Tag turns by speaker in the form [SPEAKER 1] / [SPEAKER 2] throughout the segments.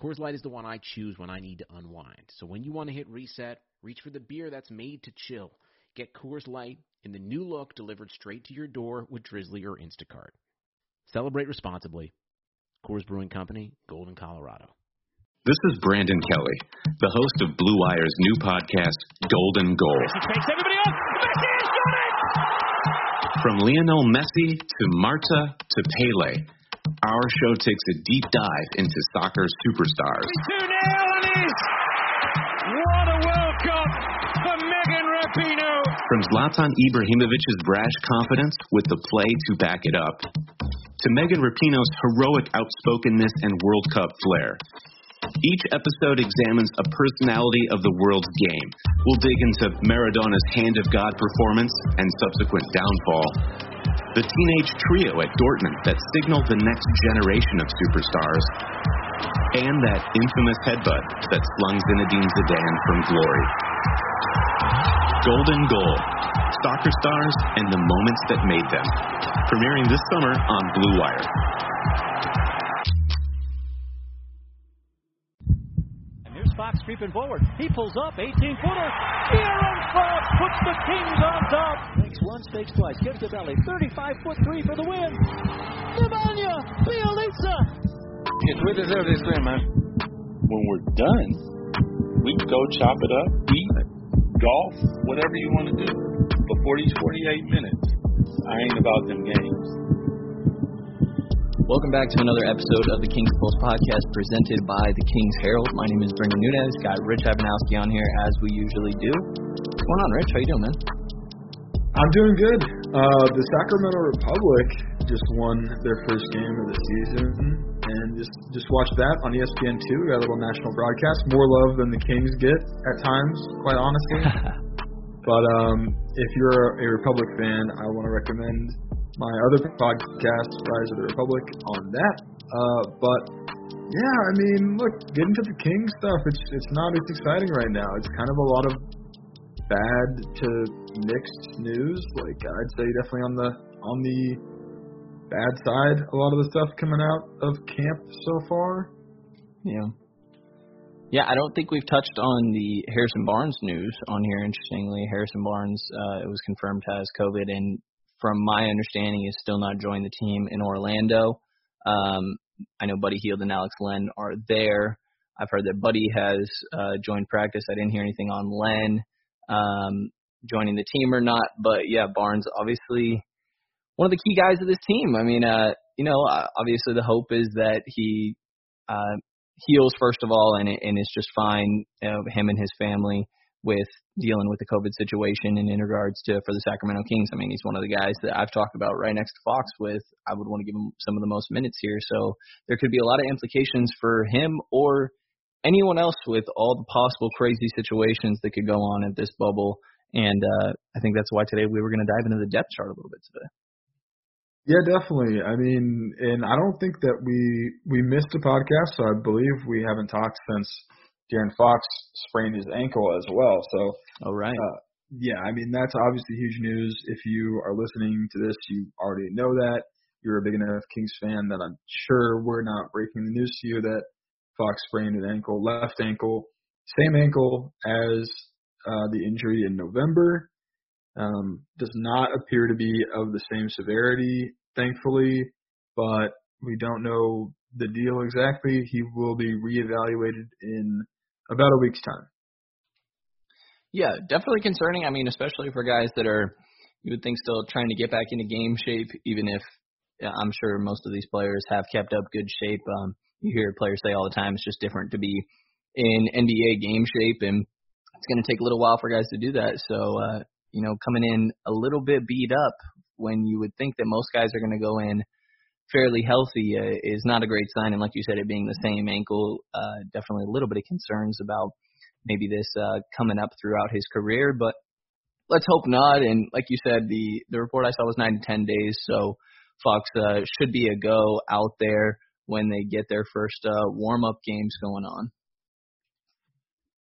[SPEAKER 1] Coors Light is the one I choose when I need to unwind. So when you want to hit reset, reach for the beer that's made to chill. Get Coors Light in the new look delivered straight to your door with Drizzly or Instacart. Celebrate responsibly. Coors Brewing Company, Golden, Colorado.
[SPEAKER 2] This is Brandon Kelly, the host of Blue Wire's new podcast, Golden Goal. From Lionel Messi to Marta to Pele, our show takes a deep dive into soccer superstars.
[SPEAKER 3] 2 0 What a World Cup for Megan Rapinoe.
[SPEAKER 2] From Zlatan Ibrahimovic's brash confidence with the play to back it up, to Megan Rapinoe's heroic outspokenness and World Cup flair. Each episode examines a personality of the world's game. We'll dig into Maradona's Hand of God performance and subsequent downfall, the teenage trio at Dortmund that signaled the next generation of superstars, and that infamous headbutt that flung Zinedine Zidane from glory. Golden Goal Soccer Stars and the Moments That Made Them. Premiering this summer on Blue Wire.
[SPEAKER 4] Creeping forward. He pulls up, 18 footer. Aaron Fox puts the Kings on top. Fakes once, fakes twice, gives to belly. 35 foot three for the win. Nemanja Bjelica.
[SPEAKER 5] It's we deserve this win, man. When we're done, we go chop it up, eat, golf, whatever you want to do. But for these 48 minutes, I ain't about them games.
[SPEAKER 6] Welcome back to another episode of the King's Pulse podcast presented by the King's Herald. My name is Brendan Nunez. Got Rich Ivanowski on here as we usually do. What's going on, Rich? How you doing, man?
[SPEAKER 7] I'm doing good. Uh, the Sacramento Republic just won their first game of the season, and just just watched that on ESPN two. We Got a little national broadcast. More love than the Kings get at times, quite honestly. but um, if you're a Republic fan, I want to recommend my other podcast, Rise of the Republic, on that. Uh, but yeah, I mean, look, getting to the King stuff, it's it's not as exciting right now. It's kind of a lot of bad to mixed news. Like I'd say definitely on the on the bad side, a lot of the stuff coming out of camp so far.
[SPEAKER 6] Yeah. Yeah, I don't think we've touched on the Harrison Barnes news on here. Interestingly, Harrison Barnes, uh, it was confirmed has COVID, and from my understanding, is still not joining the team in Orlando. Um, I know Buddy Hield and Alex Len are there. I've heard that Buddy has uh, joined practice. I didn't hear anything on Len um, joining the team or not, but yeah, Barnes obviously one of the key guys of this team. I mean, uh, you know, uh, obviously the hope is that he uh, heals first of all, and and is just fine. You know, him and his family with dealing with the COVID situation and in regards to for the Sacramento Kings. I mean, he's one of the guys that I've talked about right next to Fox with. I would want to give him some of the most minutes here, so there could be a lot of implications for him or anyone else with all the possible crazy situations that could go on at this bubble. And uh, I think that's why today we were going to dive into the depth chart a little bit today.
[SPEAKER 7] Yeah, definitely. I mean, and I don't think that we we missed a podcast, so I believe we haven't talked since De'Aaron Fox sprained his ankle as well. So,
[SPEAKER 6] all right.
[SPEAKER 7] Uh, yeah, I mean that's obviously huge news. If you are listening to this, you already know that. You're a big enough Kings fan that I'm sure we're not breaking the news to you that Fox sprained an ankle, left ankle, same ankle as uh, the injury in November. Um, does not appear to be of the same severity, thankfully, but we don't know the deal exactly. He will be reevaluated in about a week's time.
[SPEAKER 6] Yeah, definitely concerning. I mean, especially for guys that are, you would think, still trying to get back into game shape, even if I'm sure most of these players have kept up good shape. Um, you hear players say all the time it's just different to be in NBA game shape, and it's going to take a little while for guys to do that. So, uh, you know, coming in a little bit beat up when you would think that most guys are going to go in fairly healthy uh, is not a great sign. And like you said, it being the same ankle, uh, definitely a little bit of concerns about maybe this uh, coming up throughout his career, but let's hope not. And like you said, the the report I saw was nine to ten days, so Fox uh, should be a go out there when they get their first uh, warm up games going on.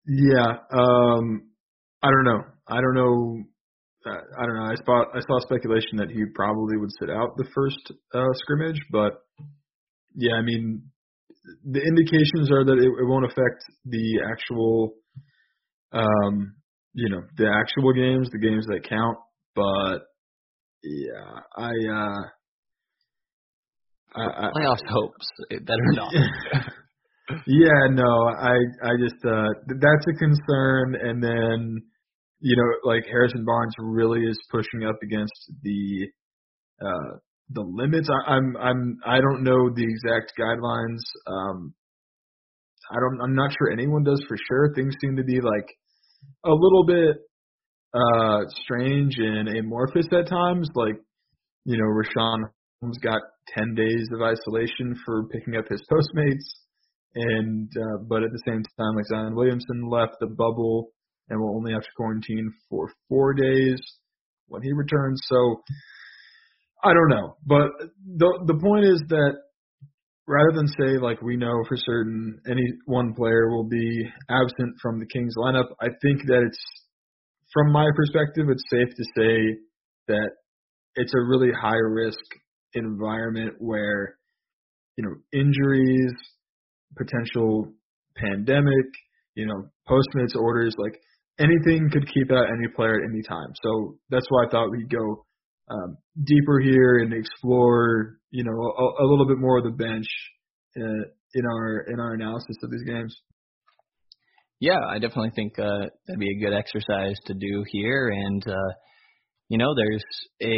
[SPEAKER 7] Yeah, um, I don't know. I don't know. Uh, I don't know. I saw I saw speculation that he probably would sit out the first uh, scrimmage, but yeah, I mean, the indications are that it, it won't affect the actual, um, you know, the actual games, the games that count. But yeah, I, uh, I, I
[SPEAKER 6] playoffs hopes better not.
[SPEAKER 7] yeah, no, I, I just, uh, that's a concern. And then, you know, like Harrison Barnes really is pushing up against the, uh, the limits. I, I'm I'm I don't know the exact guidelines. Um, I don't. I'm not sure anyone does for sure. Things seem to be like a little bit uh strange and amorphous at times. Like you know, Richaun Holmes got 10 days of isolation for picking up his Postmates, and uh, but at the same time, like Zion Williamson left the bubble and will only have to quarantine for four days when he returns. So I don't know, but the the point is that rather than say like we know for certain any one player will be absent from the Kings lineup, I think that it's from my perspective, it's safe to say that it's a really high risk environment where you know injuries, potential pandemic, you know Postmates orders, like anything could keep out any player at any time. So that's why I thought we'd go um, deeper here and explore, you know, a, a little bit more of the bench uh, in our in our analysis of these games.
[SPEAKER 6] Yeah, I definitely think uh, that'd be a good exercise to do here, and uh, you know, there's a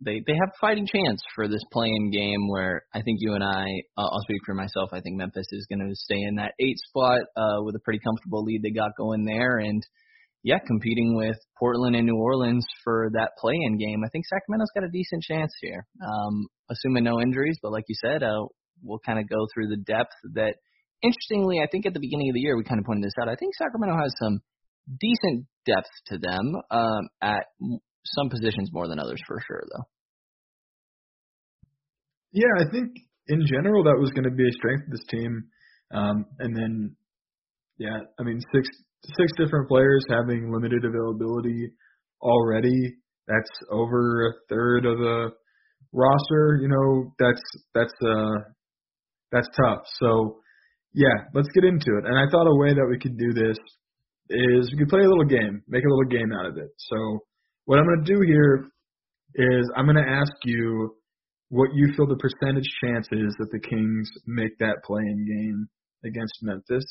[SPEAKER 6] they they have a fighting chance for this play-in game where I think you and I, uh, I'll speak for myself. I think Memphis is going to stay in that eight spot uh, with a pretty comfortable lead they got going there, and yeah, competing with Portland and New Orleans for that play-in game. I think Sacramento's got a decent chance here, um, assuming no injuries. But like you said, uh, we'll kind of go through the depth that. Interestingly, I think at the beginning of the year we kind of pointed this out. I think Sacramento has some decent depth to them um, at some positions more than others for sure, though.
[SPEAKER 7] Yeah, I think in general that was going to be a strength of this team. Um, and then, yeah, I mean, six six different players having limited availability already. That's over a third of the roster. You know, that's that's uh that's tough. So yeah, let's get into it. And I thought a way that we could do this is we could play a little game, make a little game out of it. So what I'm to do here is I'm to ask you what you feel the percentage chance is that the Kings make that play-in game against Memphis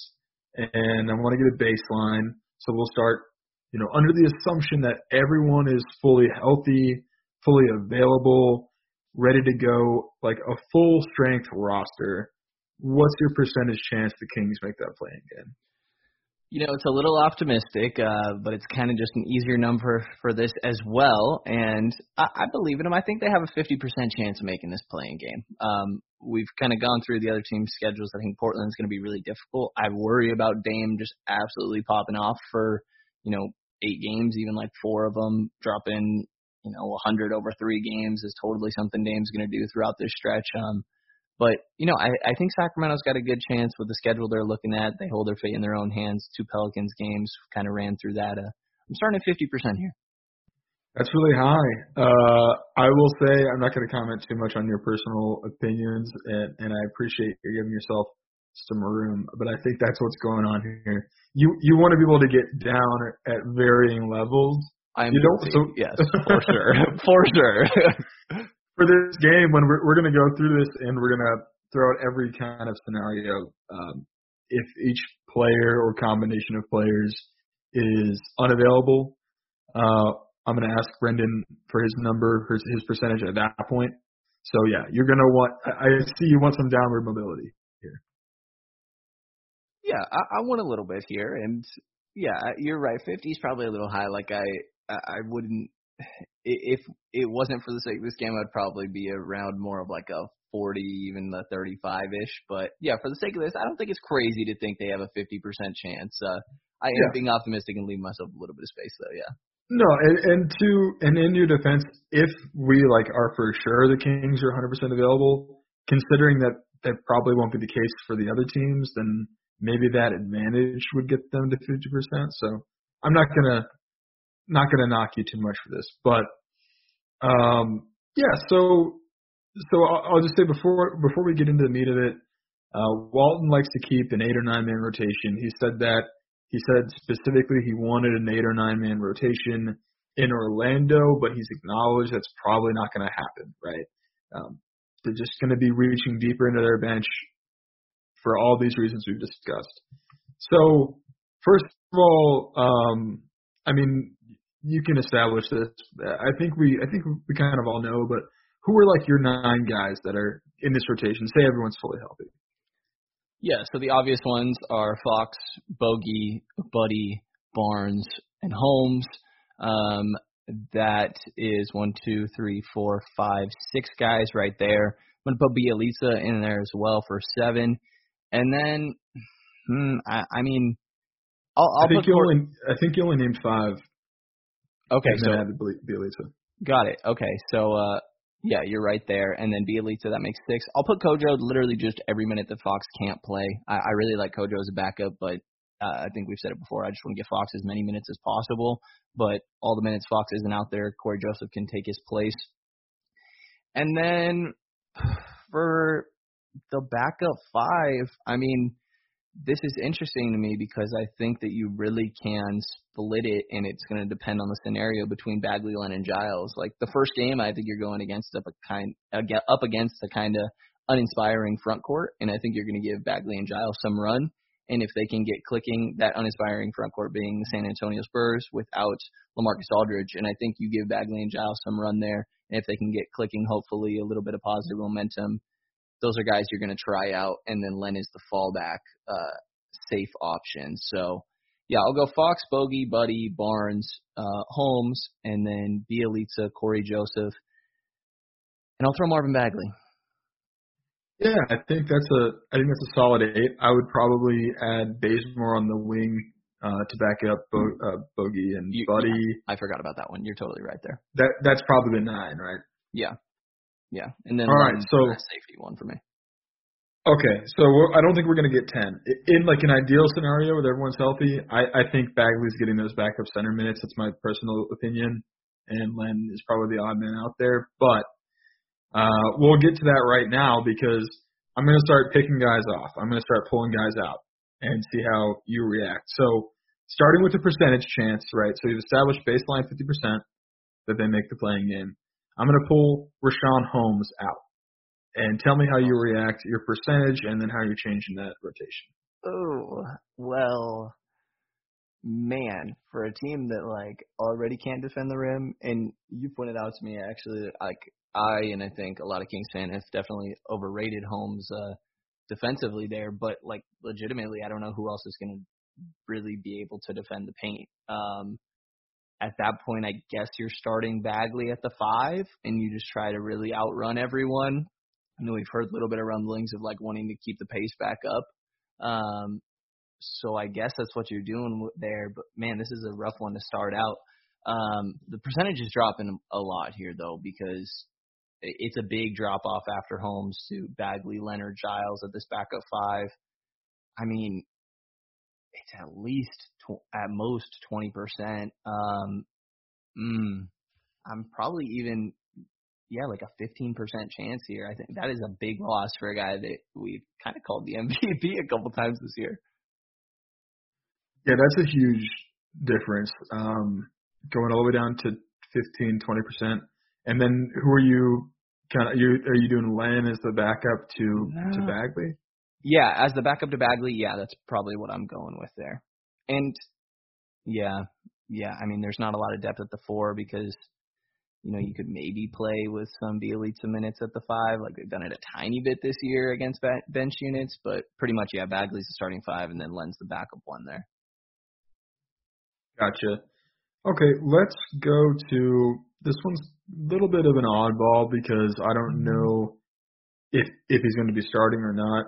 [SPEAKER 7] and I want to get a baseline. So we'll start, you know, under the assumption that everyone is fully healthy, fully available, ready to go, like a full strength roster. What's your percentage chance the Kings make that play-in game?
[SPEAKER 6] You know, it's a little optimistic, uh, but it's kind of just an easier number for this as well. And I, I believe in them. I think they have a 50% chance of making this play-in game. Um, we've kind of gone through the other team's schedules. I think Portland's going to be really difficult. I worry about Dame just absolutely popping off for, you know, eight games, even like four of them dropping, you know, 100 over three games is totally something Dame's going to do throughout this stretch. Um, but you know, I, I think Sacramento's got a good chance with the schedule they're looking at. They hold their fate in their own hands. Two Pelicans games kind of ran through that. Uh, I'm starting at 50% here.
[SPEAKER 7] That's really high. Uh, I will say I'm not going to comment too much on your personal opinions, and, and I appreciate you giving yourself some room. But I think that's what's going on here. You you want to be able to get down at varying levels.
[SPEAKER 6] I'm
[SPEAKER 7] you don't. So,
[SPEAKER 6] yes, for sure, for sure.
[SPEAKER 7] for this game when we're we're gonna go through this and we're gonna throw out every kind of scenario. Um, if each player or combination of players is unavailable, uh, I'm gonna ask Brendan for his number, his, his percentage at that point. So yeah, you're gonna want. I, I see you want some downward mobility here.
[SPEAKER 6] Yeah, I, I want a little bit here, and yeah, you're right. 50 is probably a little high. Like I, I wouldn't if it wasn't for the sake of this game, I'd probably be around more of like a 40, even the 35 ish. But yeah, for the sake of this, I don't think it's crazy to think they have a 50% chance. Uh, I am
[SPEAKER 7] Yeah.
[SPEAKER 6] being optimistic and leaving myself a little bit of space though. Yeah.
[SPEAKER 7] No, and, and to and in your defense, if we like are for sure the Kings are 100% available, considering that that probably won't be the case for the other teams, then maybe that advantage would get them to 50%. So I'm not gonna not gonna knock you too much for this, but um, yeah. So so I'll, I'll just say before before we get into the meat of it, uh, Walton likes to keep an eight or nine man rotation. He said that he said specifically he wanted an eight or nine man rotation in Orlando, but he's acknowledged that's probably not going to happen, right? Um, they're just going to be reaching deeper into their bench for all these reasons we've discussed. So, first of all, um, I mean, you can establish this. I think we, I think we kind of all know, but who are like your nine guys that are in this rotation? Say everyone's fully healthy.
[SPEAKER 6] Yeah, so the obvious ones are Fox, Bogey, Buddy, Barnes, and Holmes. Um, that is one, two, three, four, five, six guys right there. I'm gonna put Bjelica in there as well for seven, and then, hmm, I, I mean, I'll, I'll
[SPEAKER 7] I think you only, I think you only named five.
[SPEAKER 6] okay,
[SPEAKER 7] and
[SPEAKER 6] so
[SPEAKER 7] then added Bel- Bjelica.
[SPEAKER 6] Got it. Okay. So uh yeah, you're right there. And then Bjelica, that makes six. I'll put Kojo literally just every minute that Fox can't play. I, I really like Kojo as a backup, but uh, I think we've said it before. I just want to give Fox as many minutes as possible. But all the minutes Fox isn't out there, Corey Joseph can take his place. And then for the backup five, I mean, this is interesting to me because I think that you really can split it, and it's going to depend on the scenario between Bagley, Len, and Giles. Like the first game, I think you're going against up a kind up against a kind of uninspiring front court, and I think you're going to give Bagley and Giles some run. And if they can get clicking, that uninspiring front court being the San Antonio Spurs without Lamarcus Aldridge, and I think you give Bagley and Giles some run there. And if they can get clicking, hopefully a little bit of positive momentum, those are guys you're going to try out, and then Len is the fallback uh, safe option. So, yeah, I'll go Fox, Bogey, Buddy, Barnes, uh, Holmes, and then Bjelica, Corey Joseph, and I'll throw Marvin Bagley.
[SPEAKER 7] Yeah, I think that's a I think that's a solid eight. I would probably add Bazemore on the wing uh, to back up Bo- uh, Bogey and
[SPEAKER 6] You-
[SPEAKER 7] Buddy.
[SPEAKER 6] I forgot about that one. You're totally right there.
[SPEAKER 7] That that's probably the nine, right?
[SPEAKER 6] Yeah, yeah, and then
[SPEAKER 7] All right, so-
[SPEAKER 6] safety one for me.
[SPEAKER 7] Okay, so I don't think we're going to get ten. In like an ideal scenario where everyone's healthy, I, I think Bagley's getting those backup center minutes. That's my personal opinion, and Len is probably the odd man out there. But uh, we'll get to that right now because I'm going to start picking guys off. I'm going to start pulling guys out and see how you react. So starting with the percentage chance, right? So you've established baseline 50% that they make the play-in game. I'm going to pull Richaun Holmes out and tell me how you react, your percentage, and then how you're changing that rotation.
[SPEAKER 6] Oh, well, man, for a team that like already can't defend the rim, and you pointed out to me actually, like I and I think a lot of Kings fans definitely overrated Holmes uh, defensively there, but like legitimately, I don't know who else is going to really be able to defend the paint. Um, at that point, I guess you're starting Bagley at the five, and you just try to really outrun everyone. I know we've heard a little bit of rumblings of like wanting to keep the pace back up. Um, so I guess that's what you're doing there. But man, this is a rough one to start out. Um, the percentage is dropping a lot here though because it's a big drop off after Holmes to Bagley, Leonard, Giles at this backup five. I mean, it's at least tw- at most twenty percent. Um, mm, I'm probably even yeah, like a 15% chance here. I think that is a big loss for a guy that we've kind of called the MVP a couple times this year.
[SPEAKER 7] Yeah, that's a huge difference. Um, going all the way down to 15, 20%. And then who are you kind of, you, are you doing Len as the backup to, to Bagley?
[SPEAKER 6] Yeah, as the backup to Bagley, yeah, that's probably what I'm going with there. And yeah, yeah, I mean, there's not a lot of depth at the four because you know you could maybe play with some Bjelica minutes at the five, like they've done it a tiny bit this year against bench units, but pretty much yeah, Bagley's the starting five, and then Len's the backup one there.
[SPEAKER 7] Gotcha. Okay, let's go to this one's a little bit of an oddball because I don't mm-hmm. know if if he's going to be starting or not.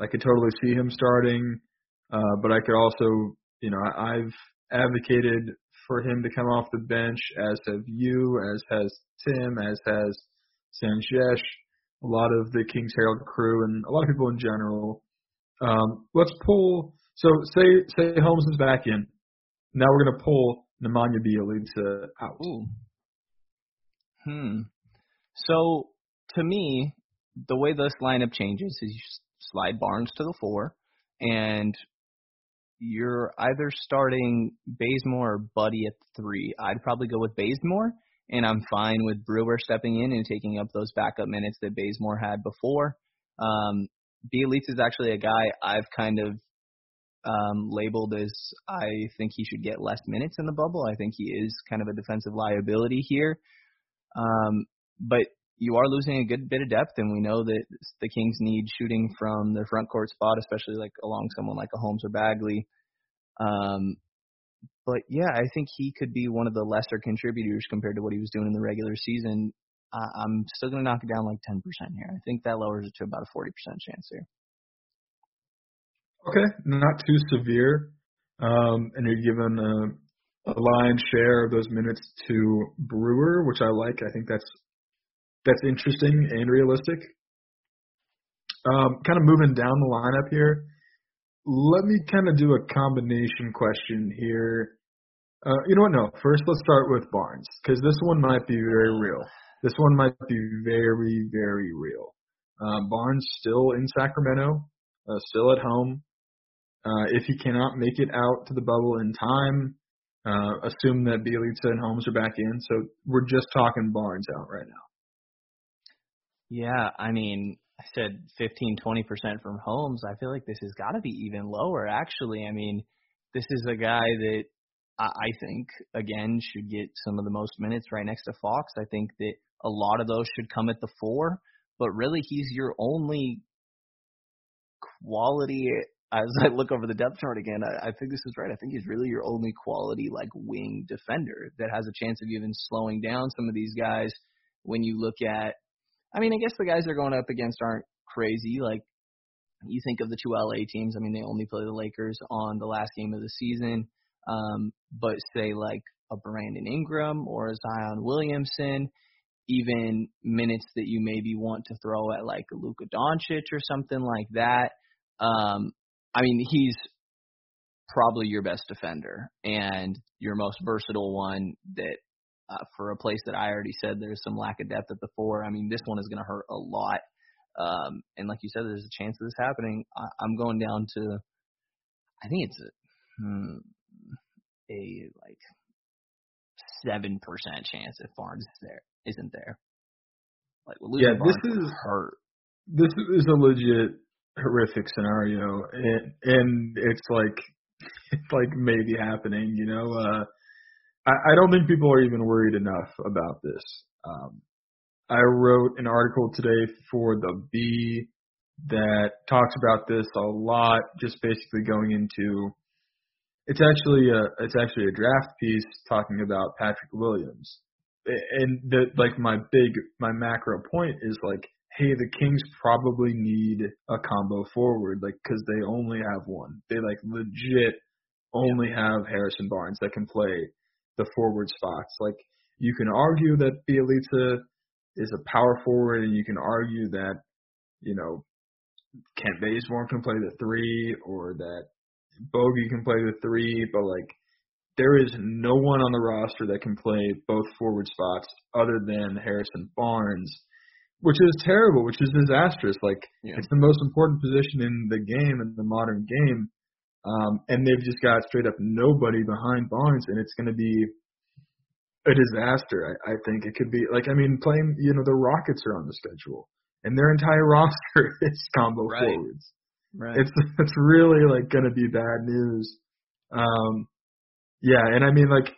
[SPEAKER 7] I could totally see him starting, uh, but I could also You know, I, I've advocated for him to come off the bench, as have you, as has Tim, as has Sanjesh, a lot of the Kings Herald crew, and a lot of people in general. Um, let's pull. So say say Holmes is back in. Now we're gonna pull Nemanja Bjelica out.
[SPEAKER 6] Ooh. Hmm. So to me, the way this lineup changes is slide Barnes to the four, and you're either starting Bazemore or Buddy at three. I'd probably go with Bazemore, and I'm fine with Brewer stepping in and taking up those backup minutes that Bazemore had before. Um, Bjelica is actually a guy I've kind of um, labeled as I think he should get less minutes in the bubble. I think he is kind of a defensive liability here. Um, but you are losing a good bit of depth, and we know that the Kings need shooting from their front court spot, especially like along someone like a Holmes or Bagley. Um, but yeah, I think he could be one of the lesser contributors compared to what he was doing in the regular season. I'm still going to knock it down like 10% here. I think that lowers it to about a 40% chance here.
[SPEAKER 7] Okay, not too severe. Um, and you're given a, a lion's share of those minutes to Brewer, which I like. I think that's that's interesting and realistic. Um, kind of moving down the lineup here. Let me kind of do a combination question here. Uh, you know what? No, first let's start with Barnes because this one might be very real. This one might be very, very real. Uh, Barnes still in Sacramento, uh, still at home. Uh, if he cannot make it out to the bubble in time, uh, assume that Bjelica and Holmes are back in. So we're just talking Barnes out right now.
[SPEAKER 6] Yeah, I mean, I said 15, 20% from Holmes. I feel like this has got to be even lower, actually. I mean, this is a guy that I think, again, should get some of the most minutes right next to Fox. I think that a lot of those should come at the four, but really he's your only quality. As I look over the depth chart again, I, I think this is right. I think he's really your only quality, like wing defender that has a chance of even slowing down some of these guys when you look at I mean, I guess the guys they're going up against aren't crazy. Like you think of the two LA teams. I mean, they only play the Lakers on the last game of the season. Um, but say like a Brandon Ingram or a Zion Williamson, even minutes that you maybe want to throw at like a Luka Doncic or something like that. Um, I mean, he's probably your best defender and your most versatile one that uh, for a place that I already said there's some lack of depth at the four. I mean, this one is going to hurt a lot. Um, and like you said, there's a chance of this happening. I, I'm going down to, I think it's a, hmm, a like seven percent chance if Barnes is there isn't there. Like well,
[SPEAKER 7] yeah,
[SPEAKER 6] Barnes
[SPEAKER 7] this is
[SPEAKER 6] hurt.
[SPEAKER 7] This is a legit horrific scenario, and and it's like it's like maybe happening. You know, uh, I, I don't think people are even worried enough about this. Um, I wrote an article today for the Bee that talks about this a lot, just basically going into it's actually a it's actually a draft piece talking about Patrick Williams. And the like my big my macro point is like hey the Kings probably need a combo forward like cuz they only have one. They like legit only have Harrison Barnes that can play the forward spots. Like you can argue that Bjelica is a power forward, and you can argue that you know Kent Bazemore can play the three, or that Bogey can play the three, but like there is no one on the roster that can play both forward spots other than Harrison Barnes, which is terrible, which is disastrous. Like yeah. it's the most important position in the game in the modern game. Um, and they've just got straight up nobody behind Barnes, and it's going to be a disaster. I, I think it could be like I mean, playing you know the Rockets are on the schedule, and their entire roster is combo
[SPEAKER 6] right.
[SPEAKER 7] forwards.
[SPEAKER 6] Right.
[SPEAKER 7] It's it's really like going to be bad news. Um, yeah, and I mean like.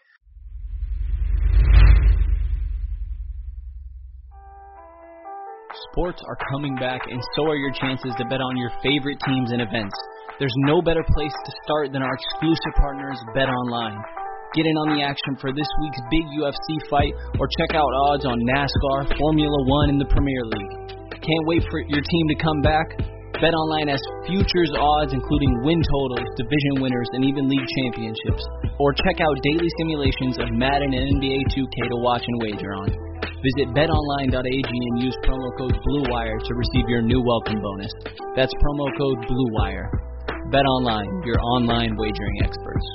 [SPEAKER 8] Sports are coming back, and so are your chances to bet on your favorite teams and events. There's no better place to start than our exclusive partners, Bet Online. Get in on the action for this week's big UFC fight or check out odds on NASCAR, Formula One, and the Premier League. Can't wait for your team to come back? BetOnline has futures odds, including win totals, division winners, and even league championships. Or check out daily simulations of Madden and NBA 2K to watch and wager on. Visit betonline.ag and use promo code BLUEWIRE to receive your new welcome bonus. That's promo code BLUEWIRE. BetOnline, your online wagering experts.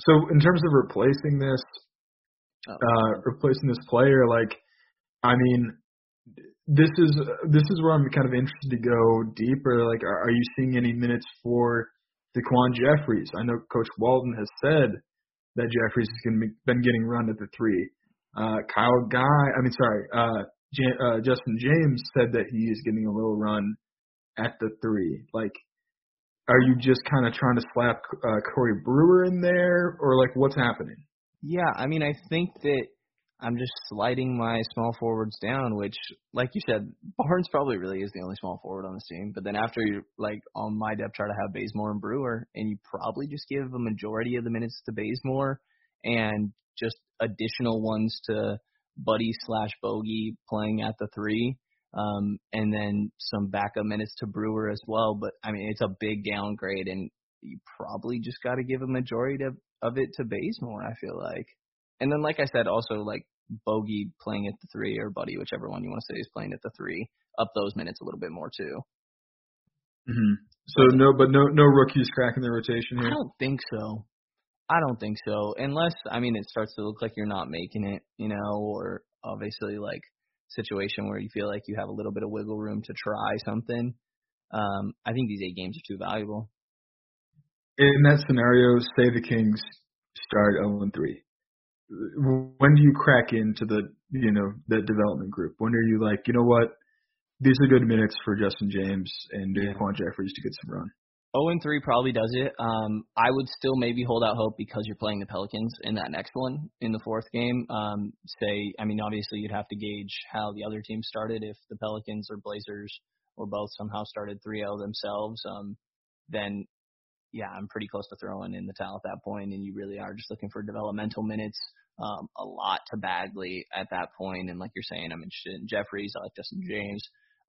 [SPEAKER 7] So in terms of replacing this,
[SPEAKER 6] Oh.
[SPEAKER 7] uh, replacing this player, like, I mean, this is this is where I'm kind of interested to go deeper. Like, are, are you seeing any minutes for Daquan Jeffries? I know Coach Walton has said that Jeffries has been been getting run at the three. Uh, Kyle Guy, I mean, sorry, uh, Uh, Justin James said that he is getting a little run at the three. Like, are you just kind of trying to slap uh, Corey Brewer in there, or like what's happening?
[SPEAKER 6] Yeah, I mean, I think that I'm just sliding my small forwards down, which, like you said, Barnes probably really is the only small forward on this team. But then after you, like, on my depth chart, I have Bazemore and Brewer, and you probably just give a majority of the minutes to Bazemore and just additional ones to Buddy slash Bogey playing at the three, um, and then some backup minutes to Brewer as well. But I mean, it's a big downgrade, and you probably just got to give a majority of, of it to Bazemore. I feel like. And then, like I said, also like Bogey playing at the three or Buddy, whichever one you want to say is playing at the three, up those minutes a little bit more too.
[SPEAKER 7] Mm-hmm. So no, but no, no rookies cracking the rotation
[SPEAKER 6] I don't think so. I don't think so. Unless I mean, it starts to look like you're not making it, you know, or obviously like situation where you feel like you have a little bit of wiggle room to try something. Um, I think these eight games are too valuable.
[SPEAKER 7] In that scenario, say the Kings start 0 and 3. When do you crack into the you know that development group? When are you like, you know what, these are good minutes for Justin James and
[SPEAKER 6] Yeah.
[SPEAKER 7] Daquan Jeffries to get some run.
[SPEAKER 6] 0 and 3 probably does it. Um, I would still maybe hold out hope because you're playing the Pelicans in that next one in the fourth game. Um, say, I mean, obviously you'd have to gauge how the other team started. If the Pelicans or Blazers or both somehow started 3-0 themselves, um, then yeah, I'm pretty close to throwing in the towel at that point, and you really are just looking for developmental minutes. Um, a lot to Bagley at that point, and like you're saying, I'm interested in Jeffries. I like Justin James.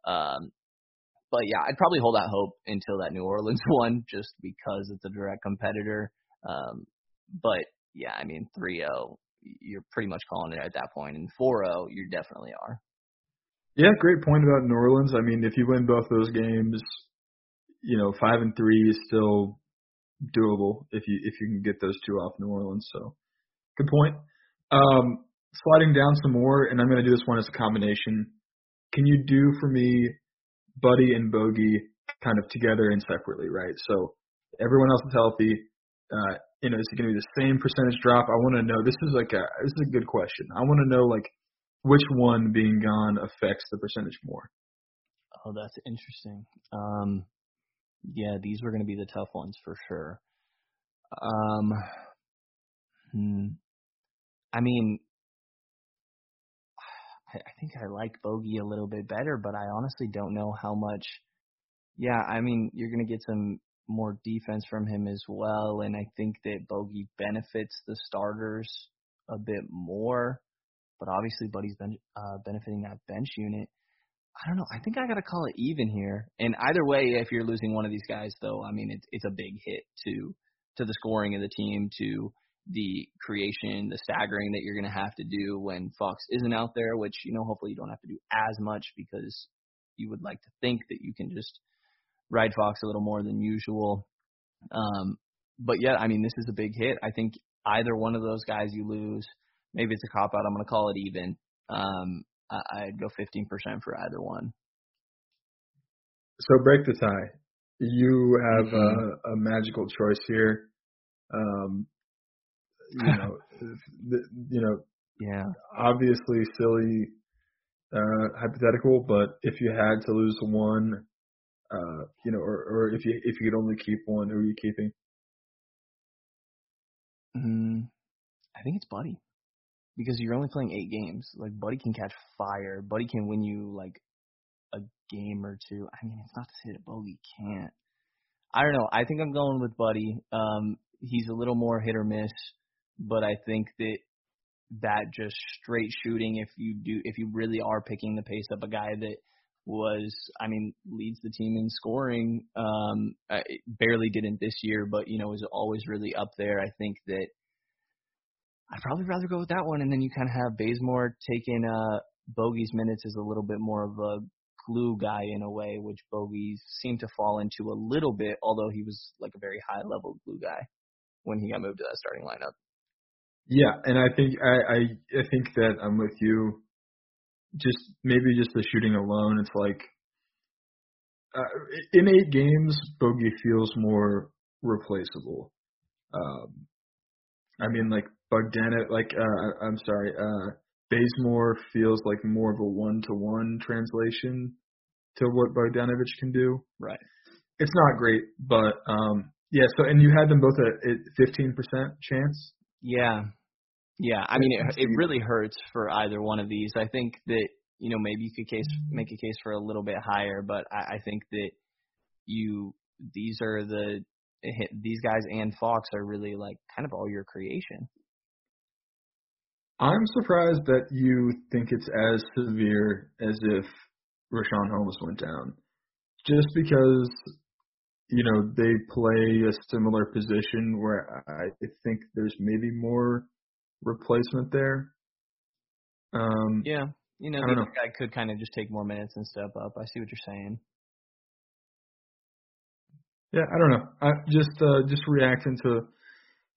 [SPEAKER 6] Um, but yeah, I'd probably hold out hope until that New Orleans one, just because it's a direct competitor. Um, but yeah, I mean, 3-0, you're pretty much calling it at that point, and 4-0, you definitely are.
[SPEAKER 7] Yeah, great point about New Orleans. I mean, if you win both those games, you know, five and three is still doable if you if you can get those two off New Orleans. So, good point. Um, sliding down some more, and I'm going to do this one as a combination. Can you do for me, Buddy and Bogey, kind of together and separately, right? So everyone else is healthy. Uh, you know, is it going to be the same percentage drop? I want to know. This is like a this is a good question. I want to know like which one being gone affects the percentage more.
[SPEAKER 6] Oh, that's interesting. Um, yeah, these were going to be the tough ones for sure. Um, hmm. I mean, I, I think I like Bogey a little bit better, but I honestly don't know how much. Yeah, I mean, you're going to get some more defense from him as well, and I think that Bogey benefits the starters a bit more. But obviously, Buddy's ben, uh, benefiting that bench unit. I don't know. I think I got to call it even here. And either way, if you're losing one of these guys, though, I mean, it's it's a big hit to to the scoring of the team, to the creation, the staggering that you're going to have to do when Fox isn't out there. Which you know, hopefully, you don't have to do as much because you would like to think that you can just ride Fox a little more than usual. Um, but yeah, I mean, this is a big hit. I think either one of those guys you lose, maybe it's a cop out. I'm going to call it even. Um, I- I'd go 15% for either one.
[SPEAKER 7] So break the tie. You have
[SPEAKER 6] Mm-hmm.
[SPEAKER 7] a, a magical choice here. Um, you know, th- you know,
[SPEAKER 6] Yeah.
[SPEAKER 7] obviously silly uh, hypothetical, but if you had to lose one, uh, you know, or, or if you if you could only keep one, who are you keeping?
[SPEAKER 6] Mm, I think it's Buddy because you're only playing eight games. Like Buddy can catch fire. Buddy can win you like a game or two. I mean, it's not to say that Bogey can't. I don't know. I think I'm going with Buddy. Um, he's a little more hit or miss, but I think that that just straight shooting if you do if you really are picking the pace up a guy that was I mean leads the team in scoring um I barely didn't this year but you know is always really up there. I think that I'd probably rather go with that one and then you kind of have Bazemore taking uh Bogey's minutes as a little bit more of a glue guy in a way which Bogey seemed to fall into a little bit although he was like a very high level glue guy when he got moved to that starting lineup
[SPEAKER 7] yeah, and I think I, I I think that I'm with you. Just maybe just the shooting alone, it's like uh, in eight games, Bogey feels more replaceable. Um, I mean, like Bogdanov, like uh, I'm sorry, uh, Bazemore feels like more of a one-to-one translation to what Bogdanovich can do.
[SPEAKER 6] Right.
[SPEAKER 7] It's not great, but um, yeah. So and you had them both at 15% chance.
[SPEAKER 6] Yeah, yeah, I mean, it, it really hurts for either one of these. I think that you know maybe you could case make a case for a little bit higher, but I, I think that you these are the eh, these guys and Fox are really like kind of all your creation.
[SPEAKER 7] I'm surprised that you think it's as severe as if Richaun Holmes went down, just because you know they play a similar position where I think there's maybe more replacement there. Um,
[SPEAKER 6] yeah, you know, the other guy could kind of just take more minutes and step up. I see what you're saying.
[SPEAKER 7] Yeah, I don't know. I just uh, just reacting to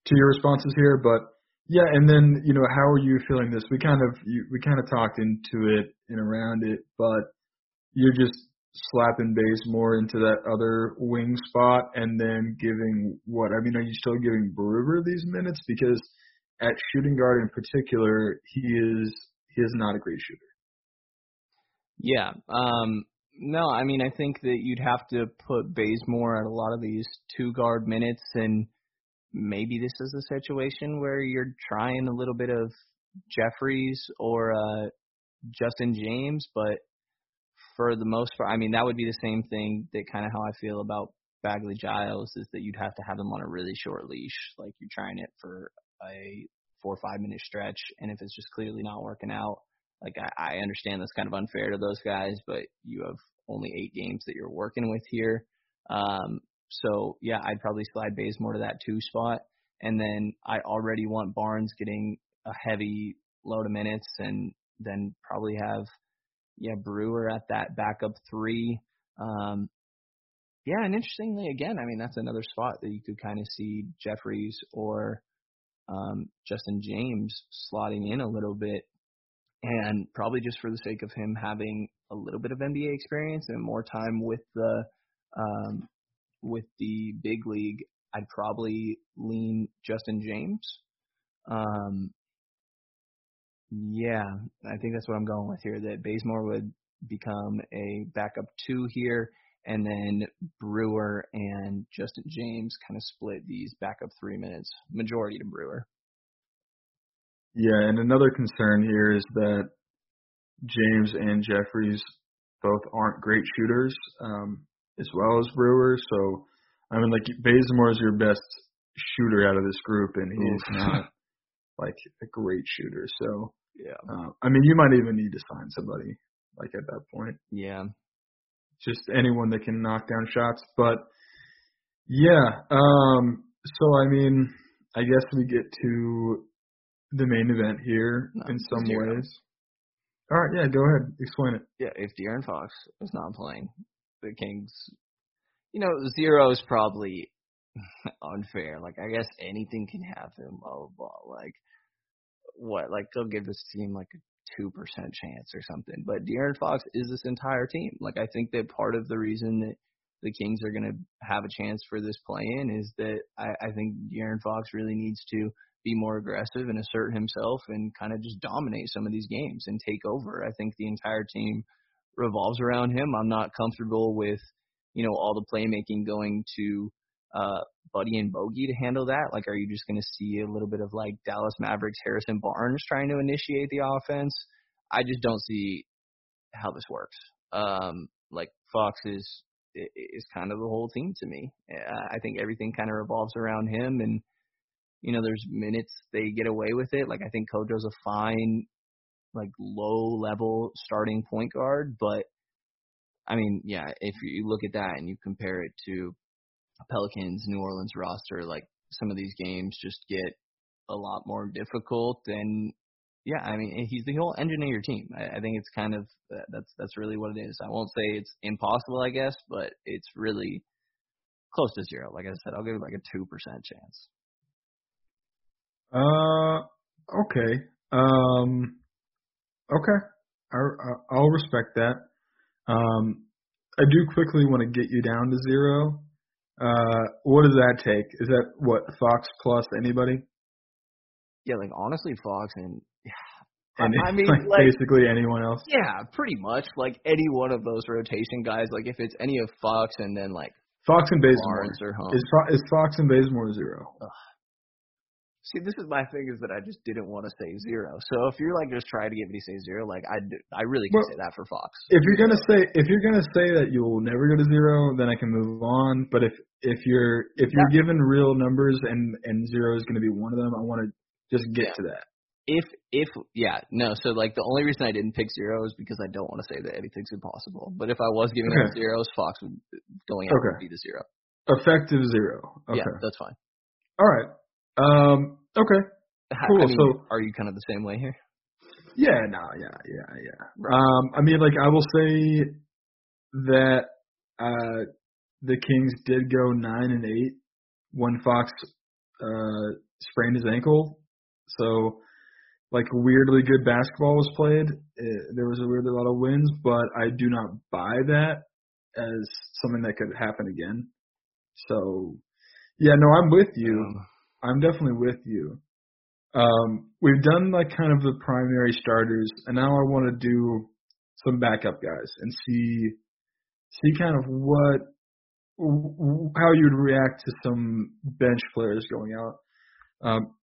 [SPEAKER 7] to your responses here, but yeah, and then you know, how are you feeling this? We kind of you, we kind of talked into it and around it, but you're just slapping Bazemore into that other wing spot and then giving what? I mean, are you still giving Brewer these minutes because at shooting guard in particular, he is he is not a great shooter.
[SPEAKER 6] Yeah. Um no, I mean I think that you'd have to put Bazemore at a lot of these two guard minutes and maybe this is a situation where you're trying a little bit of Jeffries or uh Justin James, but for the most part I mean that would be the same thing that kind of how I feel about Bagley Giles is that you'd have to have them on a really short leash. Like you're trying it for a four or five minute stretch, and if it's just clearly not working out, like I, I understand that's kind of unfair to those guys, but you have only eight games that you're working with here. Um, so yeah, I'd probably slide Bazemore to that two spot, and then I already want Barnes getting a heavy load of minutes, and then probably have yeah Brewer at that backup three. Um, yeah, and interestingly, again, I mean that's another spot that you could kind of see Jeffries or um, Justin James slotting in a little bit, and probably just for the sake of him having a little bit of NBA experience and more time with the um, with the big league, I'd probably lean Justin James. Um, yeah, I think that's what I'm going with here. That Bazemore would become a backup two here, and then Brewer and Justin James kind of split these backup three minutes, majority to Brewer.
[SPEAKER 7] Yeah, and another concern here is that James and Jeffries both aren't great shooters, um, as well as Brewer. So, I mean, like Bazemore is your best shooter out of this group, and he's not like a great shooter. So,
[SPEAKER 6] yeah,
[SPEAKER 7] uh, I mean, you might even need to sign somebody like at that point.
[SPEAKER 6] Yeah,
[SPEAKER 7] just anyone that can knock down shots. But yeah, um, so I mean, I guess we get to the main event here no, in some ways. All right, yeah, go ahead, explain it.
[SPEAKER 6] Yeah, if De'Aaron Fox is not playing, the Kings, you know, zero is probably unfair. Like, I guess anything can happen. Blah blah blah. Like, what? Like, they'll give this team like a two percent chance or something. But De'Aaron Fox is this entire team. Like I think that part of the reason that the Kings are going to have a chance for this play-in is that I, I think De'Aaron Fox really needs to be more aggressive and assert himself and kind of just dominate some of these games and take over. I think the entire team revolves around him. I'm not comfortable with you know all the playmaking going to uh, Buddy and Bogey to handle that? Like, are you just going to see a little bit of like Dallas Mavericks Harrison Barnes trying to initiate the offense? I just don't see how this works. Um, like Fox is is kind of the whole team to me. I think everything kind of revolves around him, and You know, there's minutes they get away with it. Like I think Kojo's a fine, like low level starting point guard, but I mean, yeah, if you look at that and you compare it to Pelicans, New Orleans roster, like some of these games just get a lot more difficult. And yeah, I mean, he's the whole engine of your team. I, I think it's kind of that's that's really what it is. I won't say it's impossible, I guess, but it's really close to zero. Like I said, I'll give it like a two percent chance.
[SPEAKER 7] Uh, okay. Um, okay. I, I'll respect that. Um, I do quickly want to get you down to zero. Uh, what does that take? Is that what Fox plus anybody?
[SPEAKER 6] Yeah, like honestly, Fox and
[SPEAKER 7] and
[SPEAKER 6] I mean,
[SPEAKER 7] like,
[SPEAKER 6] like,
[SPEAKER 7] basically anyone else.
[SPEAKER 6] Yeah, pretty much. Like any one of those rotation guys. Like if it's any of Fox and then like
[SPEAKER 7] Fox and Bazemore
[SPEAKER 6] or home.
[SPEAKER 7] is is Fox and Bazemore zero?
[SPEAKER 6] Ugh. See, this is my thing is that I just didn't want to say zero. So if you're like just trying to get me to say zero, like I, I really can
[SPEAKER 7] Well,
[SPEAKER 6] say that for Fox.
[SPEAKER 7] If you're gonna say if you're gonna say that you'll never go to zero, then I can move on. But if if you're if you're given real numbers and and zero is gonna be one of them, I want to just get
[SPEAKER 6] Yeah.
[SPEAKER 7] to that.
[SPEAKER 6] If if yeah no, so like the only reason I didn't pick zero is because I don't want to say that anything's impossible. But if I was giving out
[SPEAKER 7] Okay.
[SPEAKER 6] zeros, Fox would going out
[SPEAKER 7] Okay.
[SPEAKER 6] would be the zero.
[SPEAKER 7] Effective zero. Okay.
[SPEAKER 6] Yeah, that's fine.
[SPEAKER 7] All right. Um. Okay. Cool,
[SPEAKER 6] I mean,
[SPEAKER 7] so-
[SPEAKER 6] are you kind of the same way here?
[SPEAKER 7] Yeah. No. Yeah. Yeah. Yeah. Um. I mean, like, I will say that uh the Kings did go nine and eight when Fox uh sprained his ankle. So, like, weirdly good basketball was played. Uh there was a weirdly lot of wins, but I do not buy that as something that could happen again. So, yeah, no, I'm with you.
[SPEAKER 6] Um,
[SPEAKER 7] I'm definitely with you. Um, we've done like kind of the primary starters, and now I want to do some backup guys and see see kind of what how you'd react to some bench players going out. Um,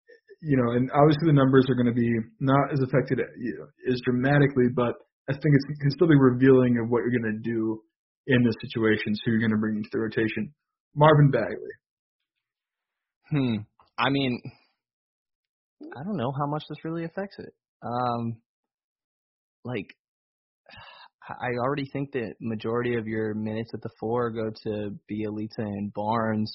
[SPEAKER 7] you know, and obviously the numbers are going to be not as affected you know, as dramatically, but I think it can still be revealing of what you're going to do in this situation. So you're going to bring into the rotation. Marvin Bagley.
[SPEAKER 6] Hmm. I mean, I don't know how much this really affects it. Um, like, I already think that majority of your minutes at the four go to Bjelica and Barnes.